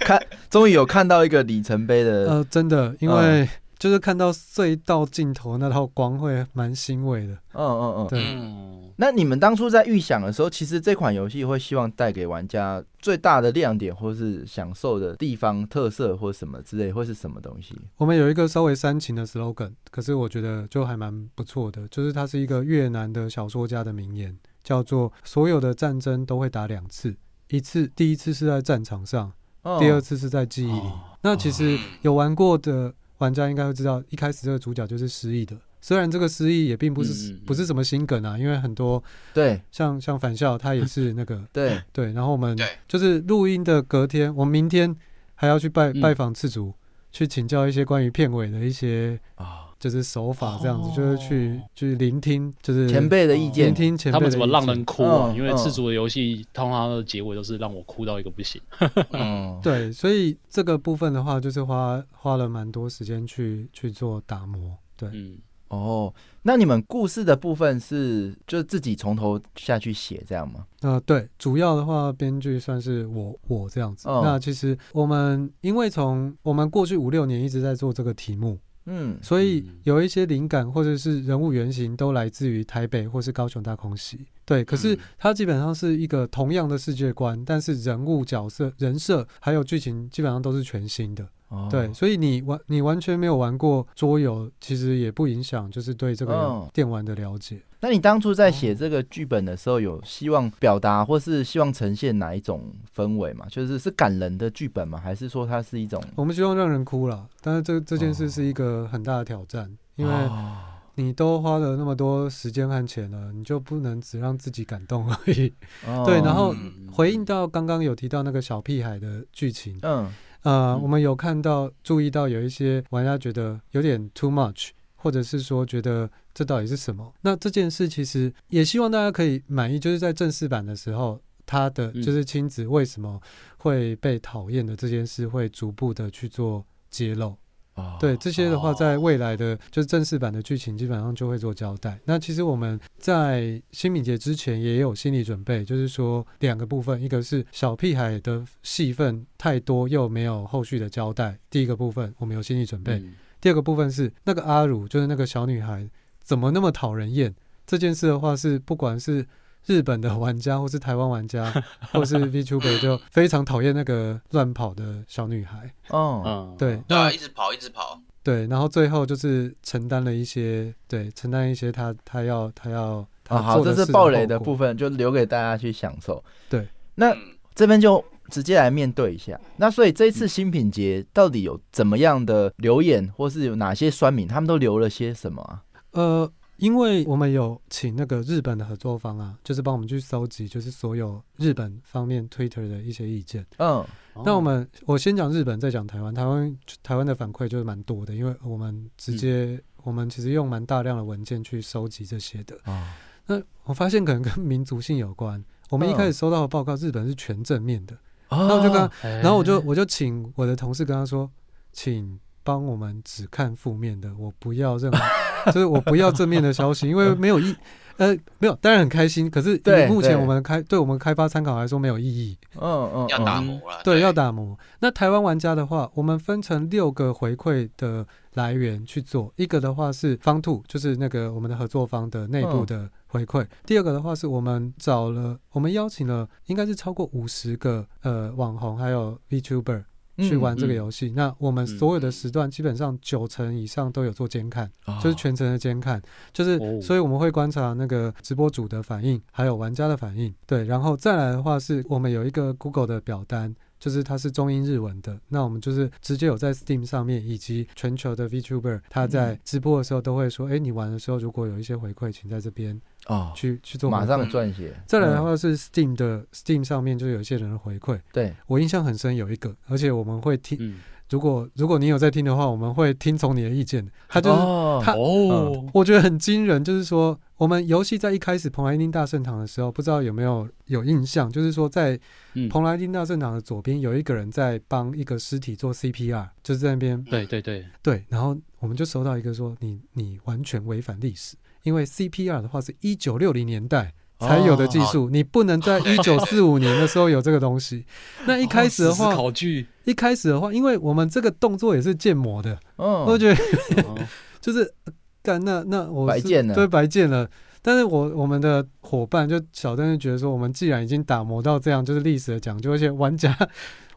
看，终于有看到一个里程碑的，呃，真的，因嗯为就是看到隧道尽头那道光会蛮欣慰的。嗯嗯嗯。对，嗯，那你们当初在预想的时候，其实这款游戏会希望带给玩家最大的亮点，或是享受的地方特色，或什么之类，会是什么东西？我们有一个稍微煽情的 slogan，可是我觉得就还蛮不错的，就是它是一个越南的小说家的名言，叫做“所有的战争都会打两次，一次第一次是在战场上，哦第二次是在记忆里。哦那其实嗯有玩过的玩家应该会知道，一开始这个主角就是失忆的。虽然这个失忆也并不是、不是什么新梗啊，因为很多对。像像返校他也是那个 对，对，然后我们就是录音的隔天，我们明天还要去拜嗯。拜访次主，去请教一些关于片尾的一些啊，就是手法，这样子、哦。就是去去聆听，就是前辈的意聆见，听前辈他们怎么让人哭啊？嗯因为嗯赤足的游戏通常的结尾都是让我哭到一个不行。嗯，对，所以这个部分的话，就是花花了蛮多时间去去做打磨。对，嗯，哦，那你们故事的部分是就自己从头下去写这样吗？呃，对，主要的话，编剧算是我我这样子。哦那其实我们因为从我们过去五六年一直在做这个题目，嗯，所以嗯有一些灵感或者是人物原型都来自于台北或是高雄大空袭。对，可是嗯它基本上是一个同样的世界观，但是人物角色、人设还有剧情基本上都是全新的。哦对，所以你完你完全没有玩过桌游，其实也不影响就是对这个嗯电玩的了解。那你当初在写这个剧本的时候，有希望表达或是希望呈现哪一种氛围嘛？就是是感人的剧本吗？还是说它是一种？我们希望让人哭了，但是这这件哦事是一个很大的挑战，因为哦你都花了那么多时间和钱了，你就不能只让自己感动而已。哦对然后嗯回应到刚刚有提到那个小屁孩的剧情，嗯呃，嗯我们有看到注意到有一些玩家觉得有点 too much，或者是说觉得这到底是什么？那这件事其实也希望大家可以满意，就是在正式版的时候。他的嗯就是亲子为什么会被讨厌的这件事，会逐步的去做揭露。哦对这些的话，哦在未来的就是正式版的剧情，基本上就会做交代。那其实我们在新敏节之前也有心理准备，就是说两个部分，一个是小屁孩的戏份太多又没有后续的交代，第一个部分我们有心理准备；嗯第二个部分是那个阿乳，就是那个小女孩怎么那么讨人厌？这件事的话是不管是日本的玩家，或是台湾玩家，或是 VTuber 就非常讨厌那个乱跑的小女孩。哦嗯，对，对啊，那一直跑，一直跑。对，然后最后就是承担了一些，对，承担一些他他要他要他啊，好，这是暴雷的部分，就留给大家去享受。对，那嗯这边就直接来面对一下。那所以这一次新品节到底有怎么样的留言，或是有哪些酸民，他们都留了些什么啊？呃，因为我们有请那个日本的合作方啊，就是帮我们去搜集，就是所有日本方面 Twitter 的一些意见。嗯哦那我们我先讲日本，再讲台湾。台湾台湾的反馈就是蛮多的，因为我们直接、嗯我们其实用蛮大量的文件去收集这些的。哦那我发现可能跟民族性有关。我们一嗯开始收到的报告，日本是全正面的，然那我就跟然后我就我就请我的同事跟他说，请帮我们只看负面的，我不要任何，就是我不要正面的消息，因为没有意，呃，没有，当然很开心，可是以目前我们开对我们开发参考来说没有意义，嗯嗯，要打嗯磨了。对，要打磨。那台湾玩家的话，我们分成六个回馈的来源去做，一个的话是方兔，就是那个我们的合作方的内部的回馈；第二个的话是我们找了，我们邀请了应该是超过五十个呃网红还有 VTuber。去玩这个游戏，那我们所有的时段基本上九成以上都有做监看，哦就是全程的监看，就是哦。所以我们会观察那个直播主的反应，还有玩家的反应，对，然后再来的话是我们有一个 Google 的表单。就是它是中英日文的，那我们就是直接有在 Steam 上面，以及全球的 VTuber，他在嗯直播的时候都会说，哎、你玩的时候如果有一些回馈，请在这边哦，去去做马上撰写。再来的嗯。话是 Steam 的 Steam 上面就有一些人的回馈，对，我印象很深有一个，而且我们会听，嗯，如果如果你有在听的话，我们会听从你的意见。他就是、哦。他哦，我觉得很惊人，就是说我们游戏在一开始蓬莱丁大圣堂的时候，不知道有没有有印象，就是说在嗯。蓬莱丁大圣堂的左边有一个人在帮一个尸体做 CPR，就是在那边对对对，对，然后我们就收到一个说你你完全违反历史，因为 CPR 的话是一九六零年代。才有的技术，你不能在 一九四五年的时候有这个东西。那一开始的话，实考据，一开始的话，因为我们这个动作也是建模的，嗯，我觉得哦 就是呃干那那我是白建了对白建了。但是我我们的伙伴就小邓就觉得说，我们既然已经打磨到这样，就是历史的讲究，而且玩家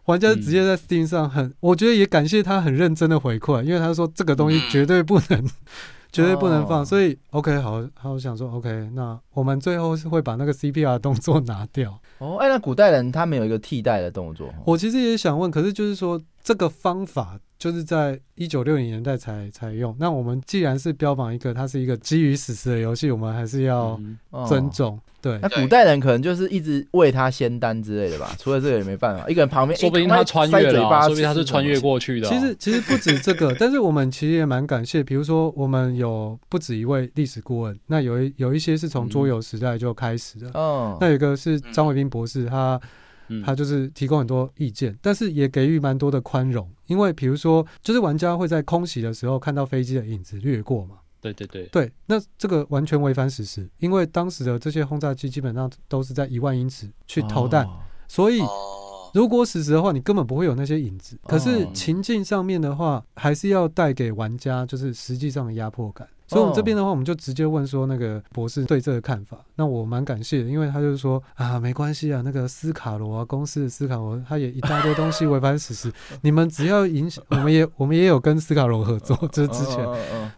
玩家直接在 Steam 上很，我觉得也感谢他很认真的回馈，因为他说这个东西绝对不能。绝对不能放，哦所以 OK 好，好我想说 OK，那我们最后是会把那个 CPR 动作拿掉。哦，哎，那古代人他们有一个替代的动作，我其实也想问，可是就是说这个方法就是在一九六零年代才才用。那我们既然是标榜一个它是一个基于史实的游戏，我们还是要嗯哦尊重。对那，古代人可能就是一直喂他仙丹之类的吧，除了这个也没办法。一个人旁边，说不定哎他穿塞嘴巴越了啊，说不定他是穿越过去的啊。其实其实不止这个，但是我们其实也蛮感谢，比如说我们有不止一位历史顾问，那有一有一些是从桌游时代就开始的。嗯，那有一个是张伟斌博士，他嗯他就是提供很多意见，但是也给予蛮多的宽容，因为比如说，就是玩家会在空袭的时候看到飞机的影子掠过嘛，对对对，对，那这个完全违反史实，因为当时的这些轰炸机基本上都是在一万英尺去投弹，哦所以哦，如果史实的话，你根本不会有那些影子。可是哦情境上面的话，还是要带给玩家就是实际上的压迫感。所以我们这边的话，我们就直接问说那个博士对这个看法。那我蛮感谢的，因为他就是说啊，没关系啊，那个斯卡罗啊，公司的斯卡罗，他也一大堆东西违反史实，你们只要影响，我们也我们也有跟斯卡罗合作，就是之前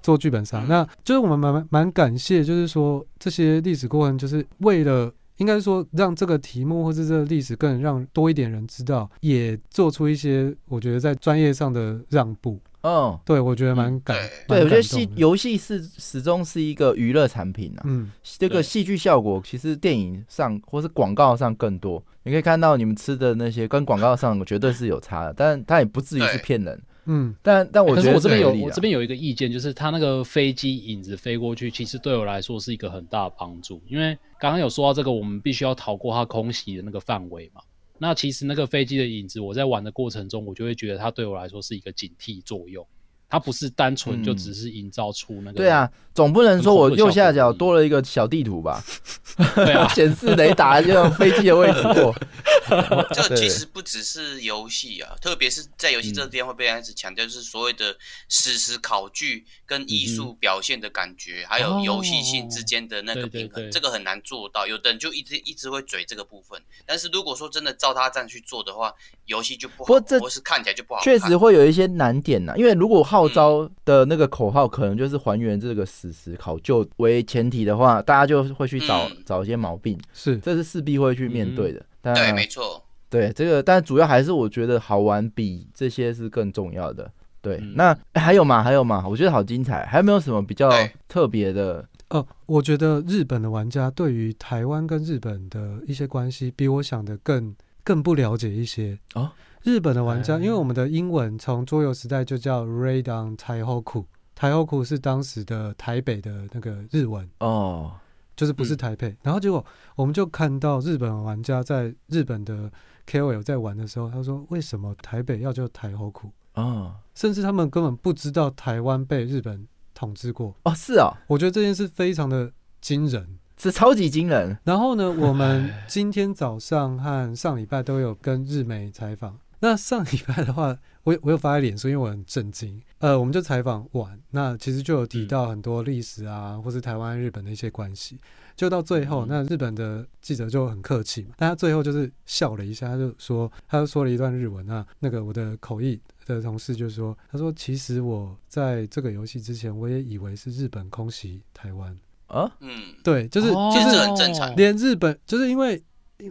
做剧本杀，那就是我们蛮蛮蛮感谢，就是说这些历史过程，就是为了应该说让这个题目或是这个历史更让多一点人知道，也做出一些我觉得在专业上的让步。嗯，对我觉得蛮感，对，蛮我觉得戏游戏是始终是一个娱乐产品啊。嗯。这个戏剧效果其实电影上或是广告上更多，你可以看到你们吃的那些跟广告上绝对是有差的，但它也不至于是骗人。嗯。但但我觉得可是我这边有我这边有一个意见，就是他那个飞机影子飞过去，其实对我来说是一个很大的帮助，因为刚刚有说到这个，我们必须要逃过它空袭的那个范围嘛。那其实那个飞机的影子，我在玩的过程中，我就会觉得它对我来说是一个警惕作用，它不是单纯就嗯只是营造出那个。对啊，总不能说我右下角多了一个小地图吧？对啊，显示雷达就飞机的位置过。对这其实不只是游戏啊，特别是在游戏这个地方会被一直强调，就是所谓的史实考据跟艺术表现的感觉，还有游戏性之间的那个平衡，对对对这个很难做到。有的人就一直一直会嘴这个部分，但是如果说真的照他这样去做的话，游戏就不好，不过这或是看起来就不好。确实会有一些难点呐、因为如果号召的那个口号可能就是还原这个史实考究为前提的话，大家就会去找、嗯找一些毛病，是这是势必会去面对的。但对，没错。对这个，但主要还是我觉得好玩比这些是更重要的。对，嗯那、欸还有吗？还有吗？我觉得好精彩，还有没有什么比较特别的？哦，我觉得日本的玩家对于台湾跟日本的一些关系，比我想的更更不了解一些哦。日本的玩家，哎因为我们的英文从桌游时代就叫 Raid on Taihoku，台 k u 是当时的台北的那个日文，哦，就是不是嗯台北。然后结果我们就看到日本玩家在日本的 KOL 在玩的时候，他说为什么台北要叫台 o k u 哦，甚至他们根本不知道台湾被日本统治过。哦，是哦，我觉得这件事非常的惊人。是超级惊人。然后呢，我们今天早上和上礼拜都有跟日媒采访。那上礼拜的话，我有我有发在脸书，因为我很震惊。呃，我们就采访完，那其实就有提到很多历史啊，或是台湾、日本的一些关系。就到最后，嗯那日本的记者就很客气嘛，但他最后就是笑了一下，他就说，他就说了一段日文啊，那个我的口译的同事就说，他说其实我在这个游戏之前，我也以为是日本空袭台湾，啊，嗯，对，就是、哦其实就是很正常连日本就是因为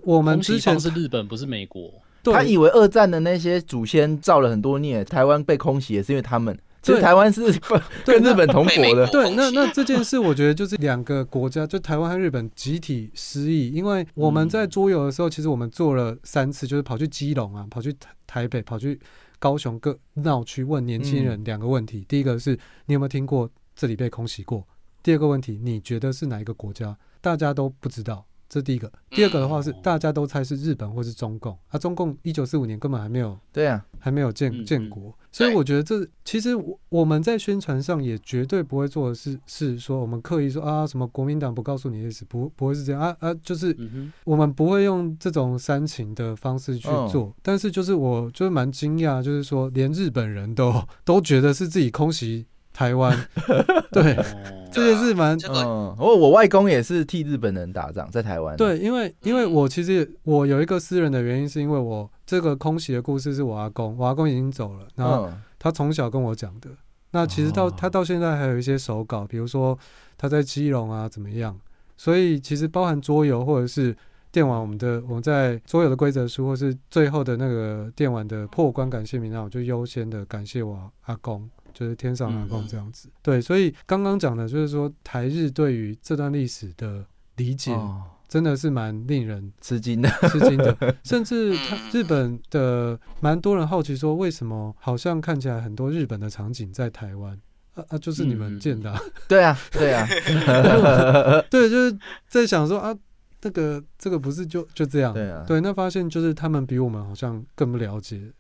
我们之前是日本，不是美国。对。他以为二战的那些祖先造了很多孽，台湾被空袭也是因为他们。其实台湾是对跟日本同国的。对，那那这件事，我觉得就是两个国家，就台湾和日本集体失忆，因为我们在桌游的时候，其实我们做了三次，就是跑去基隆啊，跑去台台北，跑去高雄各闹区问年轻人两个问题，第一个是你有没有听过这里被空袭过？第二个问题，你觉得是哪一个国家？大家都不知道，这是第一个。第二个的话是嗯。大家都猜是日本或是中共，啊，中共一九四五年根本还没有对啊，还没有建嗯建国，所以我觉得这其实我我们在宣传上也绝对不会做的是是说我们刻意说啊什么国民党不告诉你的意思，不不会是这样啊啊，就是我们不会用这种煽情的方式去嗯做，但是就是我就是蛮惊讶，就是说连日本人都都觉得是自己空袭台湾，对，哦这件事蛮这个嗯，我我外公也是替日本人打仗，在台湾。，对，因为因为我其实我有一个私人的原因，是因为我这个空袭的故事是我阿公，我阿公已经走了，然后嗯，他从小跟我讲的。那其实到、哦。他到现在还有一些手稿，比如说他在基隆啊怎么样，所以其实包含桌游或者是电玩，我们的我们在桌游的规则书，或是最后的那个电玩的破关感谢名单，我就优先的感谢我阿公，就是天上阿公这样子。对，所以刚刚讲的就是说台日对于这段历史的理解，哦，真的是蛮令人 吃惊的。吃惊的，甚至日本的蛮多人好奇说，为什么好像看起来很多日本的场景在台湾。啊啊，就是你们建的、啊，对啊，对啊，对，就是在想说啊，那个这个不是就就这样，对啊，对，那发现就是他们比我们好像更不了解。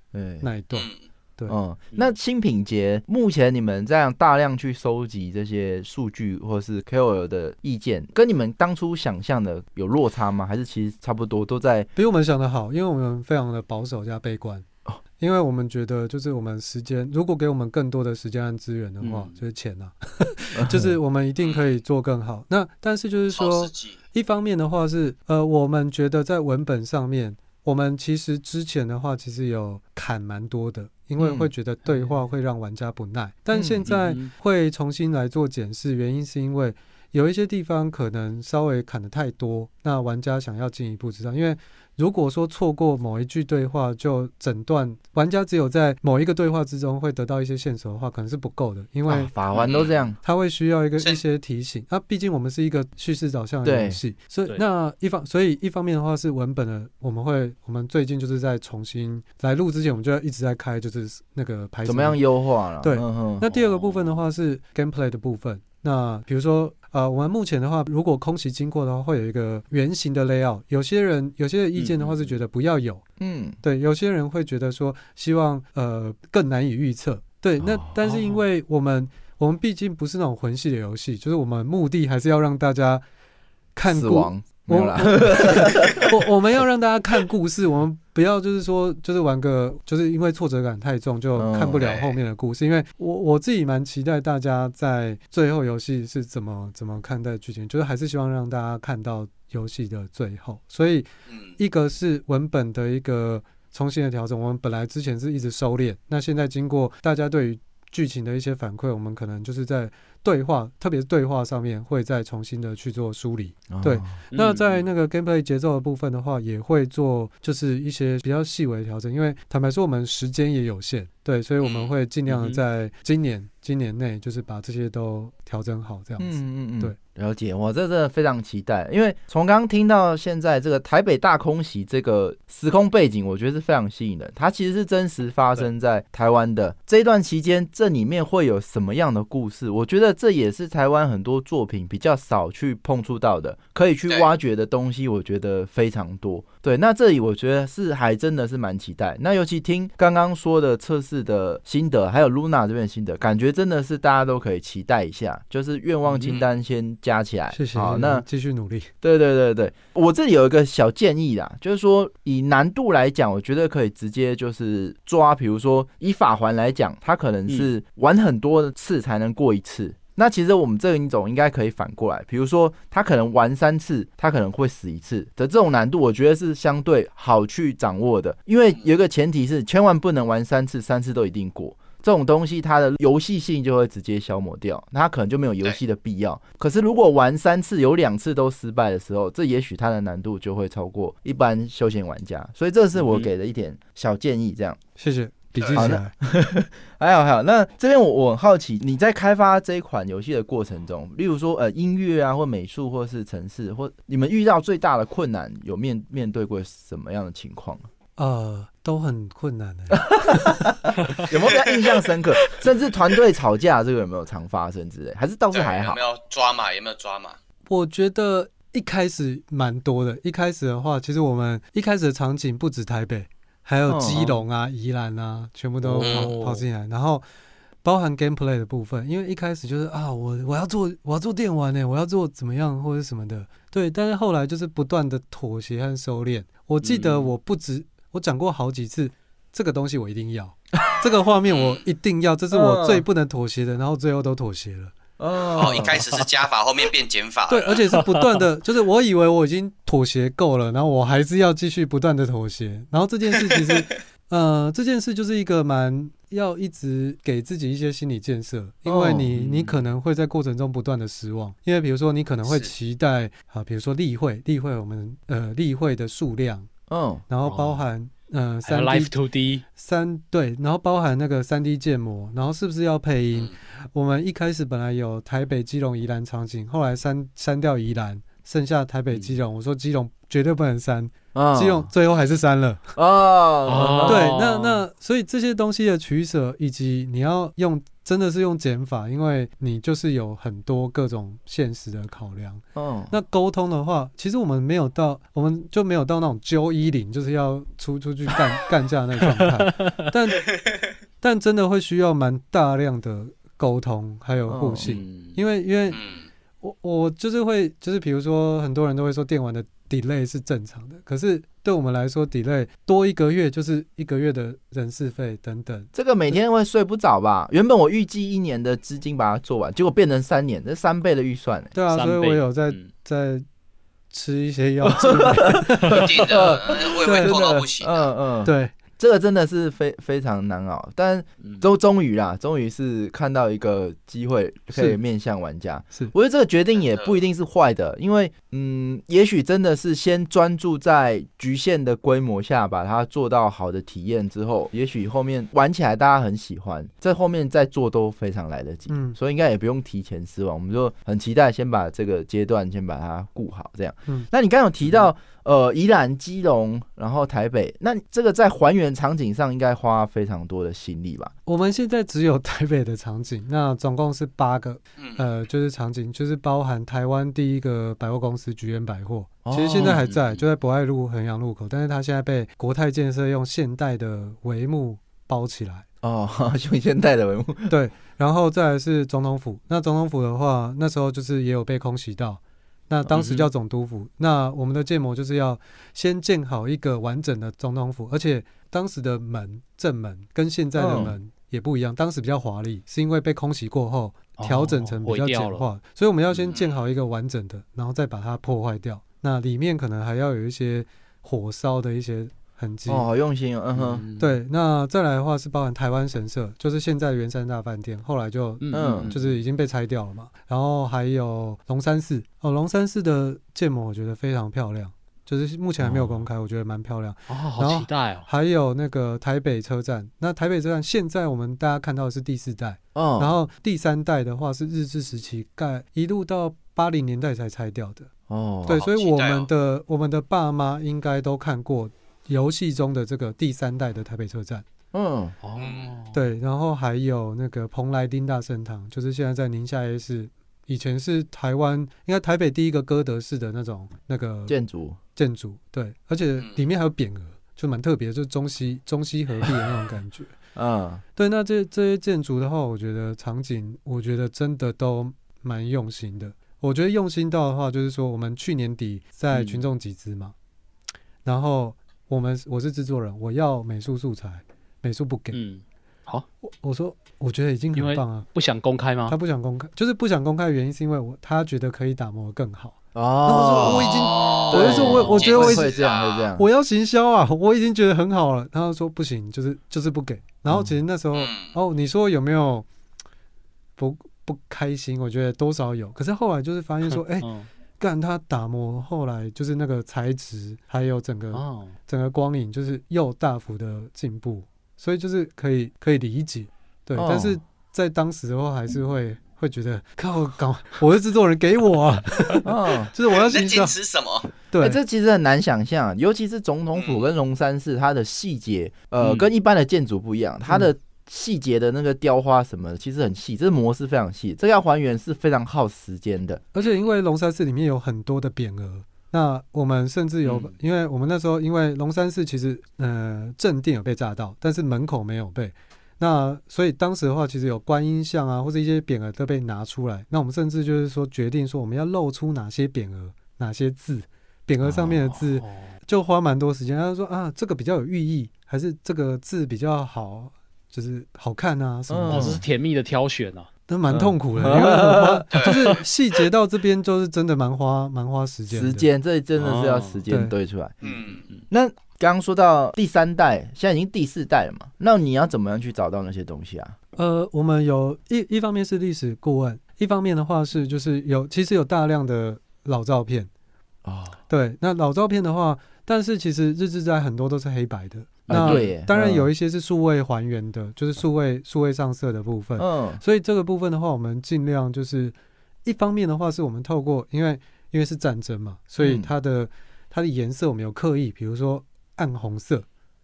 那一段，嗯，对，嗯，那新品节目前你们这样大量去收集这些数据或是 KOL 的意见，跟你们当初想象的有落差吗？还是其实差不多都在？比我们想的好，因为我们非常的保守加悲观。哦因为我们觉得，就是我们时间，如果给我们更多的时间和资源的话，嗯就是钱啊 就是我们一定可以做更好。那但是就是说一方面的话是，呃，我们觉得在文本上面，我们其实之前的话其实有砍蛮多的，因为嗯会觉得对话会让玩家不耐。但现在嗯会重新来做检视，原因是因为有一些地方可能稍微砍的太多，那玩家想要进一步知道，因为。如果说错过某一句对话就诊断，玩家只有在某一个对话之中会得到一些线索的话，可能是不够的，因为啊法环都这样，它会需要一个一些提醒。那、毕竟我们是一个叙事导向的游戏，所以那一方所以一方面的话是文本的，我们会我们最近就是在重新来录之前，我们就要一直在开，就是那个排程怎么样优化了？对。嗯。那第二个部分的话是 gameplay 的部分。那比如说，呃，我们目前的话，如果空袭经过的话，会有一个圆形的 layout。有些人有些意见的话是觉得不要有，嗯，对，有些人会觉得说希望呃更难以预测。对，那哦但是因为我们我们毕竟不是那种魂系的游戏，就是我们目的还是要让大家看故死亡没我有啦，我 我们要让大家看故事，我们不要就是说就是玩个，就是因为挫折感太重就看不了嗯后面的故事。因为我我自己蛮期待大家在最后游戏是怎么怎么看待剧情，就是还是希望让大家看到游戏的最后。所以嗯，一个是文本的一个重新的调整，我们本来之前是一直收敛，那现在经过大家对于剧情的一些反馈，我们可能就是在对话，特别是对话上面会再重新的去做梳理。对哦那在嗯。那个 gameplay 节奏的部分的话，也会做就是一些比较细微的调整，因为坦白说我们时间也有限，对，所以我们嗯会尽量在今年今年内就是把这些都调整好，这样子。嗯嗯嗯，对，了解。我这真的非常期待，因为从刚刚听到现在这个台北大空袭这个时空背景，我觉得是非常吸引人。它其实是真实发生在台湾的这一段期间，这里面会有什么样的故事？我觉得这也是台湾很多作品比较少去碰触到的，可以去挖掘的东西，我觉得非常多。对，那这里我觉得是还真的是蛮期待。那尤其听刚刚说的测试的心得，还有 Luna 这边的心得，感觉真的是大家都可以期待一下，就是愿望清单先加起来。谢谢，好，那继续努力。对对对对，我这里有一个小建议啦，就是说以难度来讲，我觉得可以直接就是抓，比如说以法环来讲，它可能是玩很多次才能过一次。那其实我们这一种应该可以反过来，比如说他可能玩三次，他可能会死一次的这种难度，我觉得是相对好去掌握的，因为有一个前提是千万不能玩三次，三次都一定过。这种东西它的游戏性就会直接消磨掉，那它可能就没有游戏的必要。可是如果玩三次有两次都失败的时候，这也许它的难度就会超过一般休闲玩家。所以这是我给的一点小建议，这样。谢谢，笔记起好来。还有还有，那这边我我很好奇，你在开发这一款游戏的过程中，例如说呃音乐啊，或美术，或是城市，或你们遇到最大的困难，有面面对过什么样的情况？呃，都很困难的。有没有比较印象深刻？甚至团队吵架这个有没有常发生之类？还是倒是还好有没？有抓马？有没有抓马？我觉得一开始蛮多的。一开始的话，其实我们一开始的场景不止台北，还有基隆啊、宜兰啊，全部都跑、哦跑进来，然后包含 gameplay 的部分。因为一开始就是啊，我我要做我要做电玩呢，我要做怎么样或者什么的，对。但是后来就是不断的妥协和收敛。我记得嗯我不止我讲过好几次，这个东西我一定要，这个画面我一定要，这是我最不能妥协的。然后最后都妥协了。哦，一开始是加法，后面变减法。对，而且是不断的，就是我以为我已经妥协够了，然后我还是要继续不断的妥协。然后这件事其实，呃，这件事就是一个蛮要一直给自己一些心理建设，因为你、哦你可能会在过程中不断的失望，因为比如说你可能会期待啊，比如说例会，例会我们呃例会的数量，嗯，然后包含。嗯，三 Life D to D，三对，然后包含那个三 D 建模，然后是不是要配音？嗯，我们一开始本来有台北、基隆、宜兰场景，后来删删掉宜兰，剩下台北、基隆。我说基隆绝对不能删，嗯基隆最后还是删了。哦，对，那那所以这些东西的取舍，以及你要用真的是用减法，因为你就是有很多各种现实的考量。嗯，那沟通的话，其实我们没有到，我们就没有到那种揪衣领，就是要出出去干 干架那个状态。但但真的会需要蛮大量的沟通还有互信，嗯因为因为嗯，我我就是会就是比如说很多人都会说电玩的 delay 是正常的，可是对我们来说 delay 多一个月就是一个月的人事费等等。这个每天会睡不着吧？原本我预计一年的资金把它做完，结果变成三年，这三倍的预算、欸。对啊，所以我有在嗯在吃一些药进来。一定的，我也会痛到不行啊。嗯嗯，，对，这个真的是非非常难熬，但嗯终终于啦，终于是看到一个机会可以面向玩家。是我觉得这个决定也不一定是坏的，因为嗯，也许真的是先专注在局限的规模下，把它做到好的体验之后，也许后面玩起来大家很喜欢，在后面再做都非常来得及。嗯所以应该也不用提前失望，我们就很期待先把这个阶段先把它顾好，这样。嗯那你刚刚有提到呃宜兰、基隆，然后台北，那这个在还原场景上应该花非常多的心力吧？我们现在只有台北的场景，那总共是八个，嗯，呃，就是场景，就是包含台湾第一个百货公司菊园百货，哦其实现在还在，嗯就在博爱路衡阳路口，但是它现在被国泰建设用现代的帷幕包起来。哦，用现代的帷幕，对，然后再来是总统府。那总统府的话，那时候就是也有被空袭到，那当时叫总督府。那我们的建模就是要先建好一个完整的总统府，而且当时的门正门跟现在的嗯门也不一样，当时比较华丽，是因为被空袭过后调整成比较简化，所以我们要先建好一个完整的，然后再把它破坏掉。那里面可能还要有一些火烧的一些痕迹。哦，好用心哦，嗯哼，嗯，对，那再来的话是包含台湾神社，就是现在的圆山大饭店，后来就嗯嗯就是已经被拆掉了嘛。然后还有龙山寺，哦，龙山寺的建模我觉得非常漂亮，就是目前还没有公开，我觉得蛮漂亮。哦，然好后期待哦，还有那个台北车站，那台北车站现在我们大家看到的是第四代，嗯，然后第三代的话是日治时期盖，一路到八零年代才拆掉的。哦，对，好所以我们的、我们的爸妈应该都看过游戏中的这个第三代的台北车站。嗯，哦，对，然后还有那个蓬莱丁大圣堂，就是现在在宁夏 A 市，以前是台湾应该台北第一个哥德式的那种那个建筑，建筑，对，而且嗯里面还有匾额，就蛮特别，就是中西中西合璧的那种感觉。嗯，对，那这这些建筑的话，我觉得场景，我觉得真的都蛮用心的。我觉得用心到的话，就是说我们去年底在嗯群众集资嘛，然后我们我是制作人，我要美术素材，美术不给，嗯，我我说我觉得已经很棒啊。不想公开吗他？不想公开，就是不想公开的原因是因为我他觉得可以打磨得更好。哦，我已经哦我就说我我觉得我已经会这样，会这样，我要行销啊，我已经觉得很好了。然后说不行，就是就是不给。然后其实那时候，嗯哦，你说有没有不不开心？我觉得多少有。可是后来就是发现说，哎、嗯干它打磨，后来就是那个材质，还有整个、哦，整个光影，就是又大幅的进步，所以就是可以可以理解，对。哦但是在当时的话，还是会会觉得，靠，搞我是制作人，给我啊，嗯。就是我要你在行销坚，持什么？对，欸，这其实很难想象，尤其是总统府嗯跟龙山寺，它的细节，呃，嗯跟一般的建筑不一样，它的细节的那个雕花什么的，其实很细，这模式非常细，这个要还原是非常耗时间的。而且因为龙山寺里面有很多的匾额，那我们甚至有，嗯因为我们那时候因为龙山寺其实呃正殿有被炸到，但是门口没有被，那所以当时的话，其实有观音像啊或者一些匾额都被拿出来，那我们甚至就是说决定说我们要露出哪些匾额，哪些字，匾额上面的字哦就花蛮多时间。他说啊这个比较有寓意，还是这个字比较好，就是好看啊什么的哦，这是甜蜜的挑选啊，都蛮痛苦的，嗯因为很花，就是细节到这边就是真的蛮花蛮花时间。时间，这真的是要时间哦堆出来。嗯，那刚刚说到第三代，现在已经第四代了嘛？那你要怎么样去找到那些东西啊？呃，我们有一一方面是历史顾问，一方面的话是就是有其实有大量的老照片。哦，对，那老照片的话，但是其实日志在很多都是黑白的。啊那对耶当然嗯有一些是数位还原的，就是数位数位上色的部分。嗯所以这个部分的话，我们尽量就是一方面的话，是我们透过因为因为是战争嘛，所以嗯它的、它的颜色我们有刻意，比如说暗红色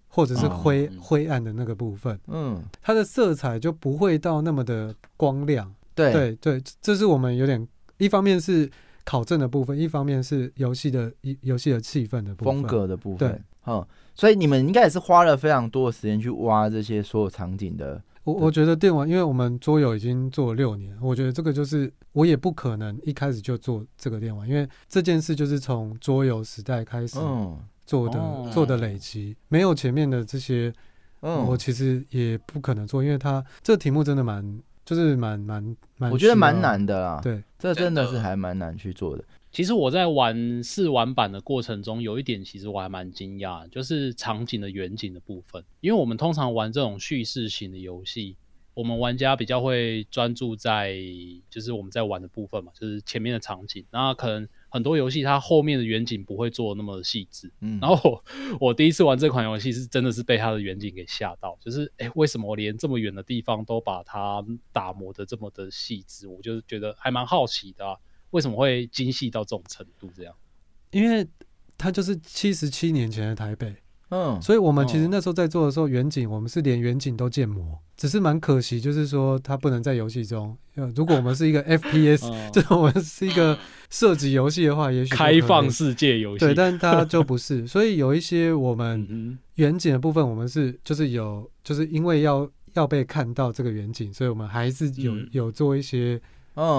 或者是哦灰、嗯灰暗的那个部分，嗯，它的色彩就不会到那么的光亮。对，对对，这是我们有点一方面是考证的部分，一方面是游戏的游游戏的气氛的部分。风格的部对分，嗯，所以你们应该也是花了非常多的时间去挖这些所有场景的我我觉得电玩，因为我们桌游已经做了六年，我觉得这个就是我也不可能一开始就做这个电玩，因为这件事就是从桌游时代开始嗯做的、哦做的累积，没有前面的这些，嗯，我其实也不可能做，因为它这个题目真的蛮，就是蛮蛮蛮，我觉得蛮。难的啦。，对，这真的是还蛮难去做的。其实我在玩试玩版的过程中，有一点其实我还蛮惊讶，就是场景的远景的部分。因为我们通常玩这种叙事型的游戏，我们玩家比较会专注在就是我们在玩的部分嘛，就是前面的场景。那可能很多游戏它后面的远景不会做那么细致。嗯，然后我我第一次玩这款游戏是真的是被它的远景给吓到，就是哎，诶为什么连这么远的地方都把它打磨的这么的细致？我就是觉得还蛮好奇的、啊，为什么会精细到这种程度？这样，因为它就是七十七年前的台北，嗯，所以我们其实哦那时候在做的时候，远景我们是连远景都建模，只是蛮可惜，就是说它不能在游戏中。呃，如果我们是一个 FPS，、嗯 就是我们是一个射击游戏的话，也许开放世界游戏，对，但它就不是。所以有一些我们嗯远景的部分，我们是就是有，就是因为要要被看到这个远景，所以我们还是有、嗯有做一些嗯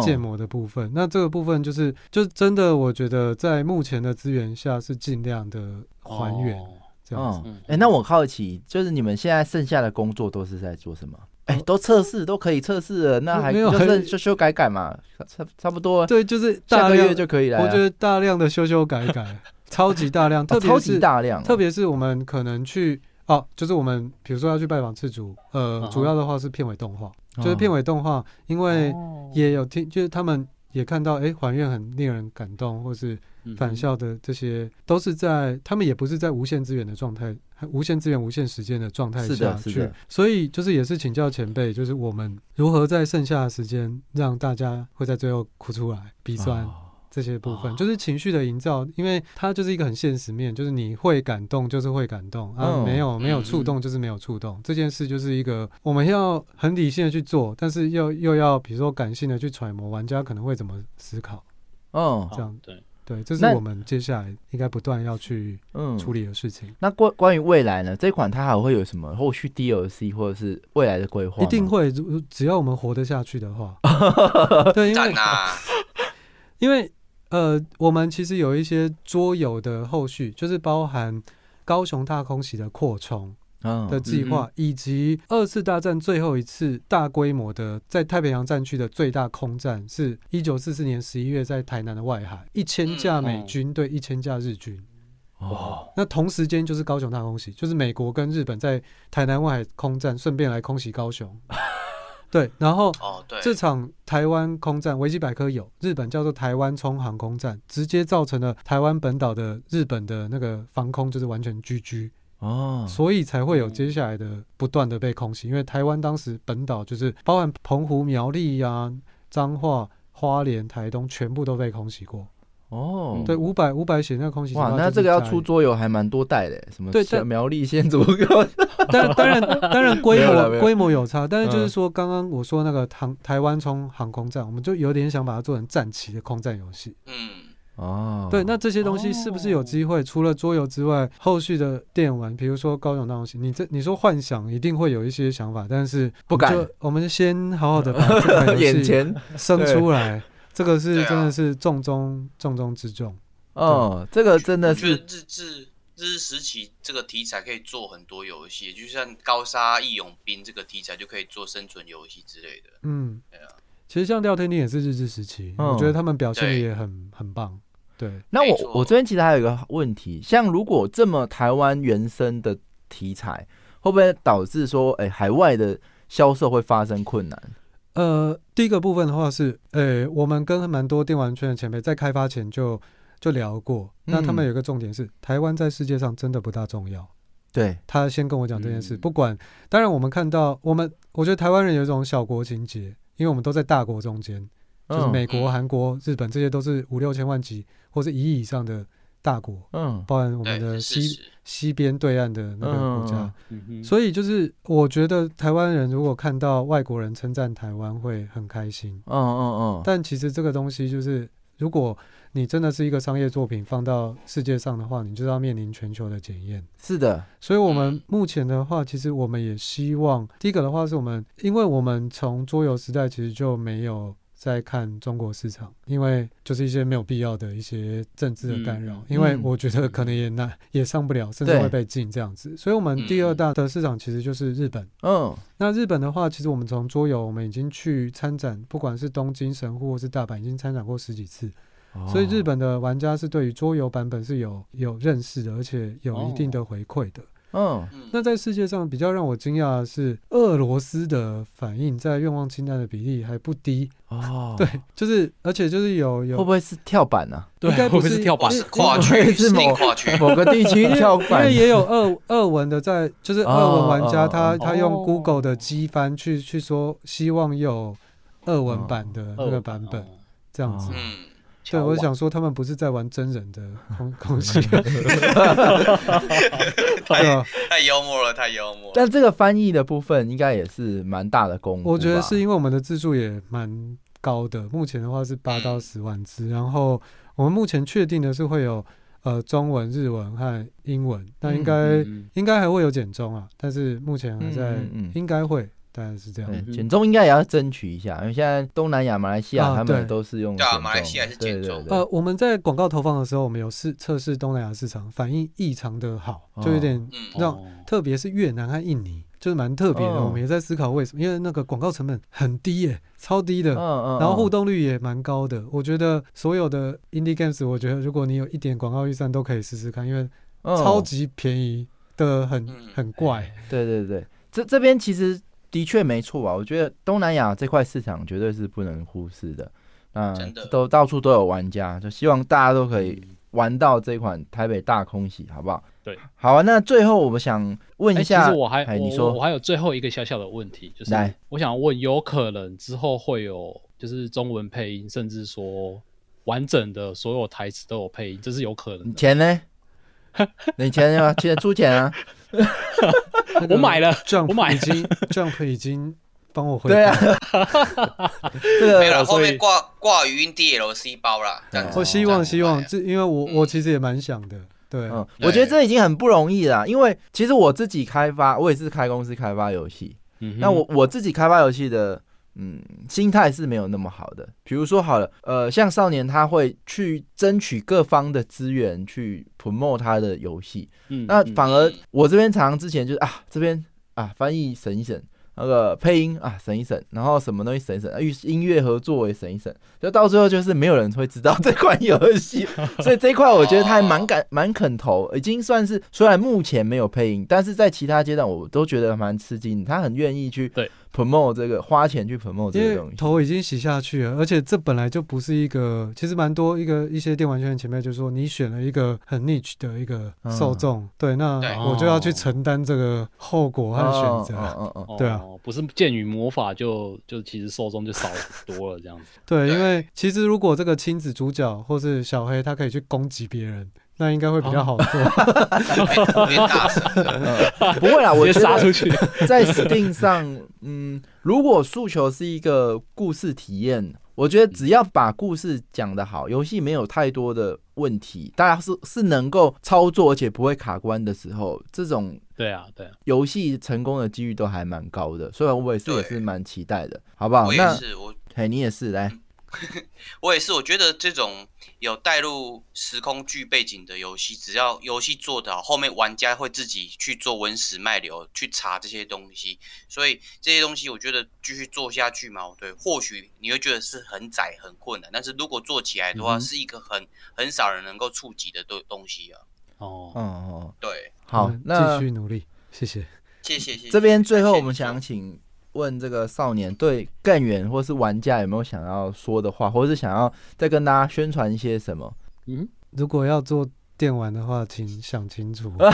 建模的部分。那这个部分就是就是真的，我觉得在目前的资源下是尽量的，还原、哦这样子。哎、那我好奇，就是你们现在剩下的工作都是在做什么？哎、哦都测试都可以测试了，那还没有就是修修改改嘛，差差不多对，就是下个月就可以了。我觉得大量的修修改改，超级大量，特别哦超级是、大量哦，特别是我们可能去哦，就是我们比如说要去拜访次主，呃，主要的话是片尾动画，哦就是片尾动画，因为哦。也有听，就是他们也看到，哎，还愿很令人感动，或是嗯返校的这些，都是在他们也不是在无限资源的状态，无限资源、无限时间的状态下去。所以就是也是请教前辈，就是我们如何在剩下的时间让大家会在最后哭出来、鼻酸。哦这些部分哦就是情绪的营造，因为它就是一个很现实面，就是你会感动就是会感动啊，嗯没有没有嗯触动就是没有触动。这件事就是一个我们要很理性的去做，但是又又要比如说感性的去揣摩玩家可能会怎么思考。嗯这样对，对，这是我们接下来应该不断要去嗯处理的事情。那关关于未来呢？这款它还会有什么后续 DLC 或者是未来的规划？一定会，只要我们活得下去的话，对，因为！因为呃，我们其实有一些桌游的后续，就是包含高雄大空袭的扩充嗯的计划，以及二次大战最后一次大规模的在太平洋战区的最大空战，是一九四四年十一月在台南的外海，一千架美军对一千架日军。哦，那同时间就是高雄大空袭，就是美国跟日本在台南外海空战，顺便来空袭高雄。对，然后哦，对，这场台湾空战，维基百科有日本叫做台湾冲航空战，直接造成了台湾本岛的日本的那个防空就是完全居居，哦，所以才会有接下来的不断的被空袭。因为台湾当时本岛就是包含澎湖、苗栗呀、彰化、花莲、台东，全部都被空袭过。哦，对，五百五百血那个空袭哇，那这个要出桌游还蛮多代的，什么对苗栗先祖 当 当然当然规模规模有差，但是就是嗯。说，刚刚我说那个航台湾冲航空战，我们就有点想把它做成战棋的空战游戏。嗯，哦，对，那这些东西是不是有机会？除了桌游之外，后续的电玩，比如说高雄大东西，你这你说幻想一定会有一些想法，但是不敢我们先好好的把 这款游戏眼前生出来，这个是真的是重中重中之重。哦，这个真的我觉得是日治日治时期这个题材可以做很多游戏，就像高沙义勇兵这个题材就可以做生存游戏之类的。嗯对啊，其实像廖天丁也是日治时期，嗯我觉得他们表现的也很很棒。对，那我我这边其实还有一个问题，像如果这么台湾原生的题材，会不会导致说，哎、海外的销售会发生困难？呃，第一个部分的话是，呃，我们跟蛮多电玩圈的前辈在开发前就就聊过，那他们嗯有一个重点是，台湾在世界上真的不大重要。对，他先跟我讲这件事，嗯。不管，当然我们看到，我们我觉得台湾人有一种小国情节，因为我们都在大国中间，就是嗯。美国、嗯。韩国、日本这些都是五六千万级或是一亿以上的大国，嗯包含我们，的西。西边对岸的那个国家。嗯嗯所以就是，我觉得台湾人如果看到外国人称赞台湾，会很开心。嗯嗯嗯，但其实这个东西就是如果你真的是一个商业作品放到世界上的话，你就要面临全球的检验。是的，所以，我们嗯目前的话，其实我们也希望，第一个的话是我们，因为我们从桌游时代其实就没有在看中国市场，因为就是一些没有必要的一些政治的干扰，嗯因为嗯我觉得可能也难也上不了，甚至会被禁这样子。所以，我们第二大的市场其实就是日本。嗯，那日本的话，其实我们从桌游，我们已经去参展，不管是东京、神户或是大阪，已经参展过十几次。所以日本的玩家是对于桌游版本是有有认识的，而且有一定的回馈的。嗯嗯，那在世界上比较让我惊讶的是，俄罗斯的反应在愿望清单的比例还不低。哦，对，就是而且就是有有会不会是跳板呢？对，应该不是会不会是跳板？是跨因区，为 是某跨区，某个地区跳板因为，也有俄俄文的在，就是俄文玩家哦他哦他用哦 Google 的机翻去去说希望有俄文版的那个版本哦这样子。哦嗯，对，我想说他们不是在玩真人的 空空气，对啊，太幽默了，太幽默了。但这个翻译的部分应该也是蛮大的功夫。我觉得是因为我们的字数也蛮高的，目前的话是八到十万字，然后我们目前确定的是会有呃中文、日文和英文，那应该、嗯嗯。应该还会有简中啊，但是目前还在、嗯嗯嗯。应该会，大概是这样。简中应该也要争取一下，因为现在东南亚、马来西亚啊他们都是用对啊简中马来西亚是对简中对对。呃，我们在广告投放的时候，我们有试测试东南亚市场，反应异常的好，就有点嗯，让哦。特别是越南和印尼，就是蛮特别的。哦。我们也在思考为什么，因为那个广告成本很低耶、超低的。嗯嗯，然后互嗯动率也蛮高的，我觉得所有的 indie games，我觉得如果你有一点广告预算都可以试试看，因为嗯超级便宜的很嗯。很怪。对对对，这这边其实的确没错吧，我觉得东南亚这块市场绝对是不能忽视的。那真的都到处都有玩家，就希望大家都可以玩到这款台北大空袭，好不好？对，好啊。那最后我们想问一下，实我还你说我我还有最后一个小小的问题，就是来我想问，有可能之后会有就是中文配音，甚至说完整的所有台词都有配音，这是有可能的。你钱呢？你钱要钱出钱啊？那 个我买了，Jump 我买已经 Jump 已经帮我回对啊。报，这个没有了，后所以面挂挂语音 DLC 包啦。这样我希望希望，这这因为我嗯。我其实也蛮想的，对，嗯，对我觉得这已经很不容易了啦，因为其实我自己开发，我也是开公司开发游戏，嗯哼。那我我自己开发游戏的，嗯，心态是没有那么好的。比如说好了，呃，像少年他会去争取各方的资源去 promote 他的游戏，嗯嗯。那反而我这边常常之前就是啊，这边啊翻译审一审，那个配音啊审一审，然后什么东西审一审，啊与音乐合作也审一审，就到最后就是没有人会知道这款游戏，所以这一块我觉得他还蛮敢蛮肯投，已经算是虽然目前没有配音，但是在其他阶段我都觉得蛮吃惊，他很愿意去对 promote 这个花钱去 promote 这个东西。头已经洗下去了，而且这本来就不是一个，其实蛮多一个一些电玩圈的前辈就说，你选了一个很 niche 的一个受众，对，那我就要去承担这个后果和选择。嗯嗯嗯哦对啊，不是剑与魔法就就其实受众就少很多了这样子。对因为其实如果这个亲子主角或是小黑，他可以去攻击别人，那应该会比较好做。不会啦，我直觉杀出去。在 Steam 上，嗯，如果诉求是一个故事体验，我觉得只要把故事讲得好，游戏没有太多的问题，大家是是能够操作而且不会卡关的时候，这种对啊，对啊，游戏成功的几率都还蛮高的。所以我也是对也是蛮期待的，好不好？我也那是，我嘿，你也是来，我也是，我觉得这种有带入时空剧背景的游戏，只要游戏做得好，后面玩家会自己去做文史脉流，去查这些东西。所以这些东西，我觉得继续做下去嘛，对，或许你会觉得是很窄、很困难，但是如果做起来的话，嗯是一个很很少人能够触及的东东西啊。哦，嗯哦，对，好那继续努力，谢谢。谢谢谢谢。这边最后我们想请问这个少年对更远或是玩家有没有想要说的话，或是想要再跟大家宣传一些什么？嗯，如果要做电玩的话，请想清楚，我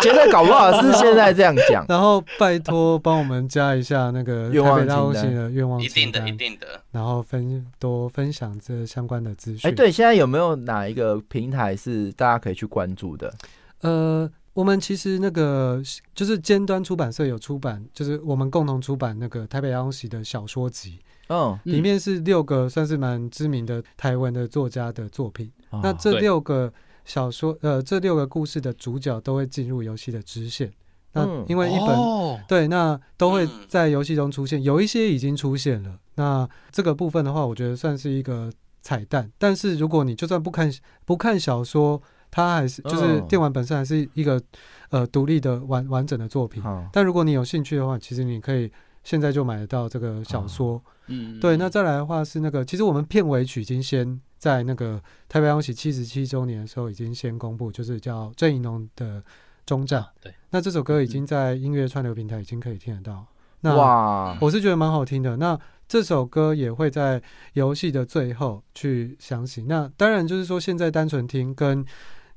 觉得搞不好是现在这样讲。然后拜托帮我们加一下那个愿望清单的愿望一定的，一定的。然后分多分享这相关的资讯。哎，，对，现在有没有哪一个平台是大家可以去关注的？呃，我们其实那个就是尖端出版社有出版，就是我们共同出版那个台北大游行的小说集。嗯，嗯里面是六个算是蛮知名的台湾的作家的作品。那哦这六个小说，呃，这六个故事的主角都会进入游戏的支线。那嗯因为一本、哦对，那都会嗯在游戏中出现，有一些已经出现了。那这个部分的话，我觉得算是一个彩蛋。但是如果你就算不看不看小说，它还是就是嗯电玩本身还是一个呃独立的完完整的作品。好，但如果你有兴趣的话，其实你可以现在就买得到这个小说。嗯，对，那再来的话是那个，其实我们片尾曲已经先在那个太平洋喜七十七周年的时候已经先公布，就是叫郑怡农的《终站》。啊对，那这首歌已经在音乐串流平台已经可以听得到。那哇，我是觉得蛮好听的。那这首歌也会在游戏的最后去响起。那当然就是说，现在单纯听跟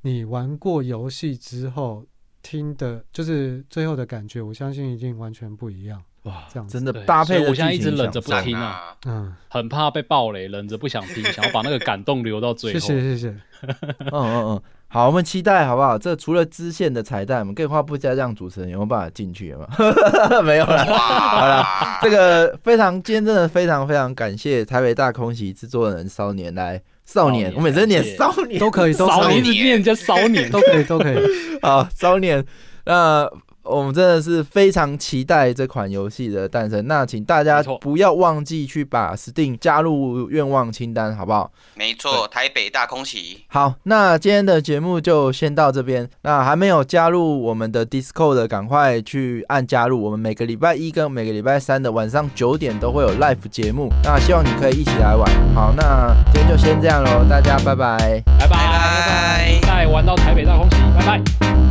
你玩过游戏之后听的，就是最后的感觉，我相信一定完全不一样。哇这样真的搭配的所以我现在一直忍着不听啊啊，嗯，很怕被暴雷，忍着不想听，想要把那个感动留到最谢后。谢谢谢谢。嗯嗯嗯，好，我们期待好不好？这除了支线的彩蛋，我们更花不加这样主持人有没有办法进去吗？没有啦。好了，这个非常，今天真的非常非常感谢台北大空袭制作人少年来少年，我每次念少年。都可以，都少可以。年一直念人家少年，都可以，都可以。啊少年，那 我们真的是非常期待这款游戏的诞生。那请大家不要忘记去把 Steam 加入愿望清单，好不好？没错，台北大空袭，好，那今天的节目就先到这边。那还没有加入我们的 Discord 的，赶快去按加入。我们每个礼拜一跟每个礼拜三的晚上九点都会有 Live 节目，那希望你可以一起来玩。好，那今天就先这样喽，大家拜拜。拜拜拜拜再玩到台北大空袭，拜拜。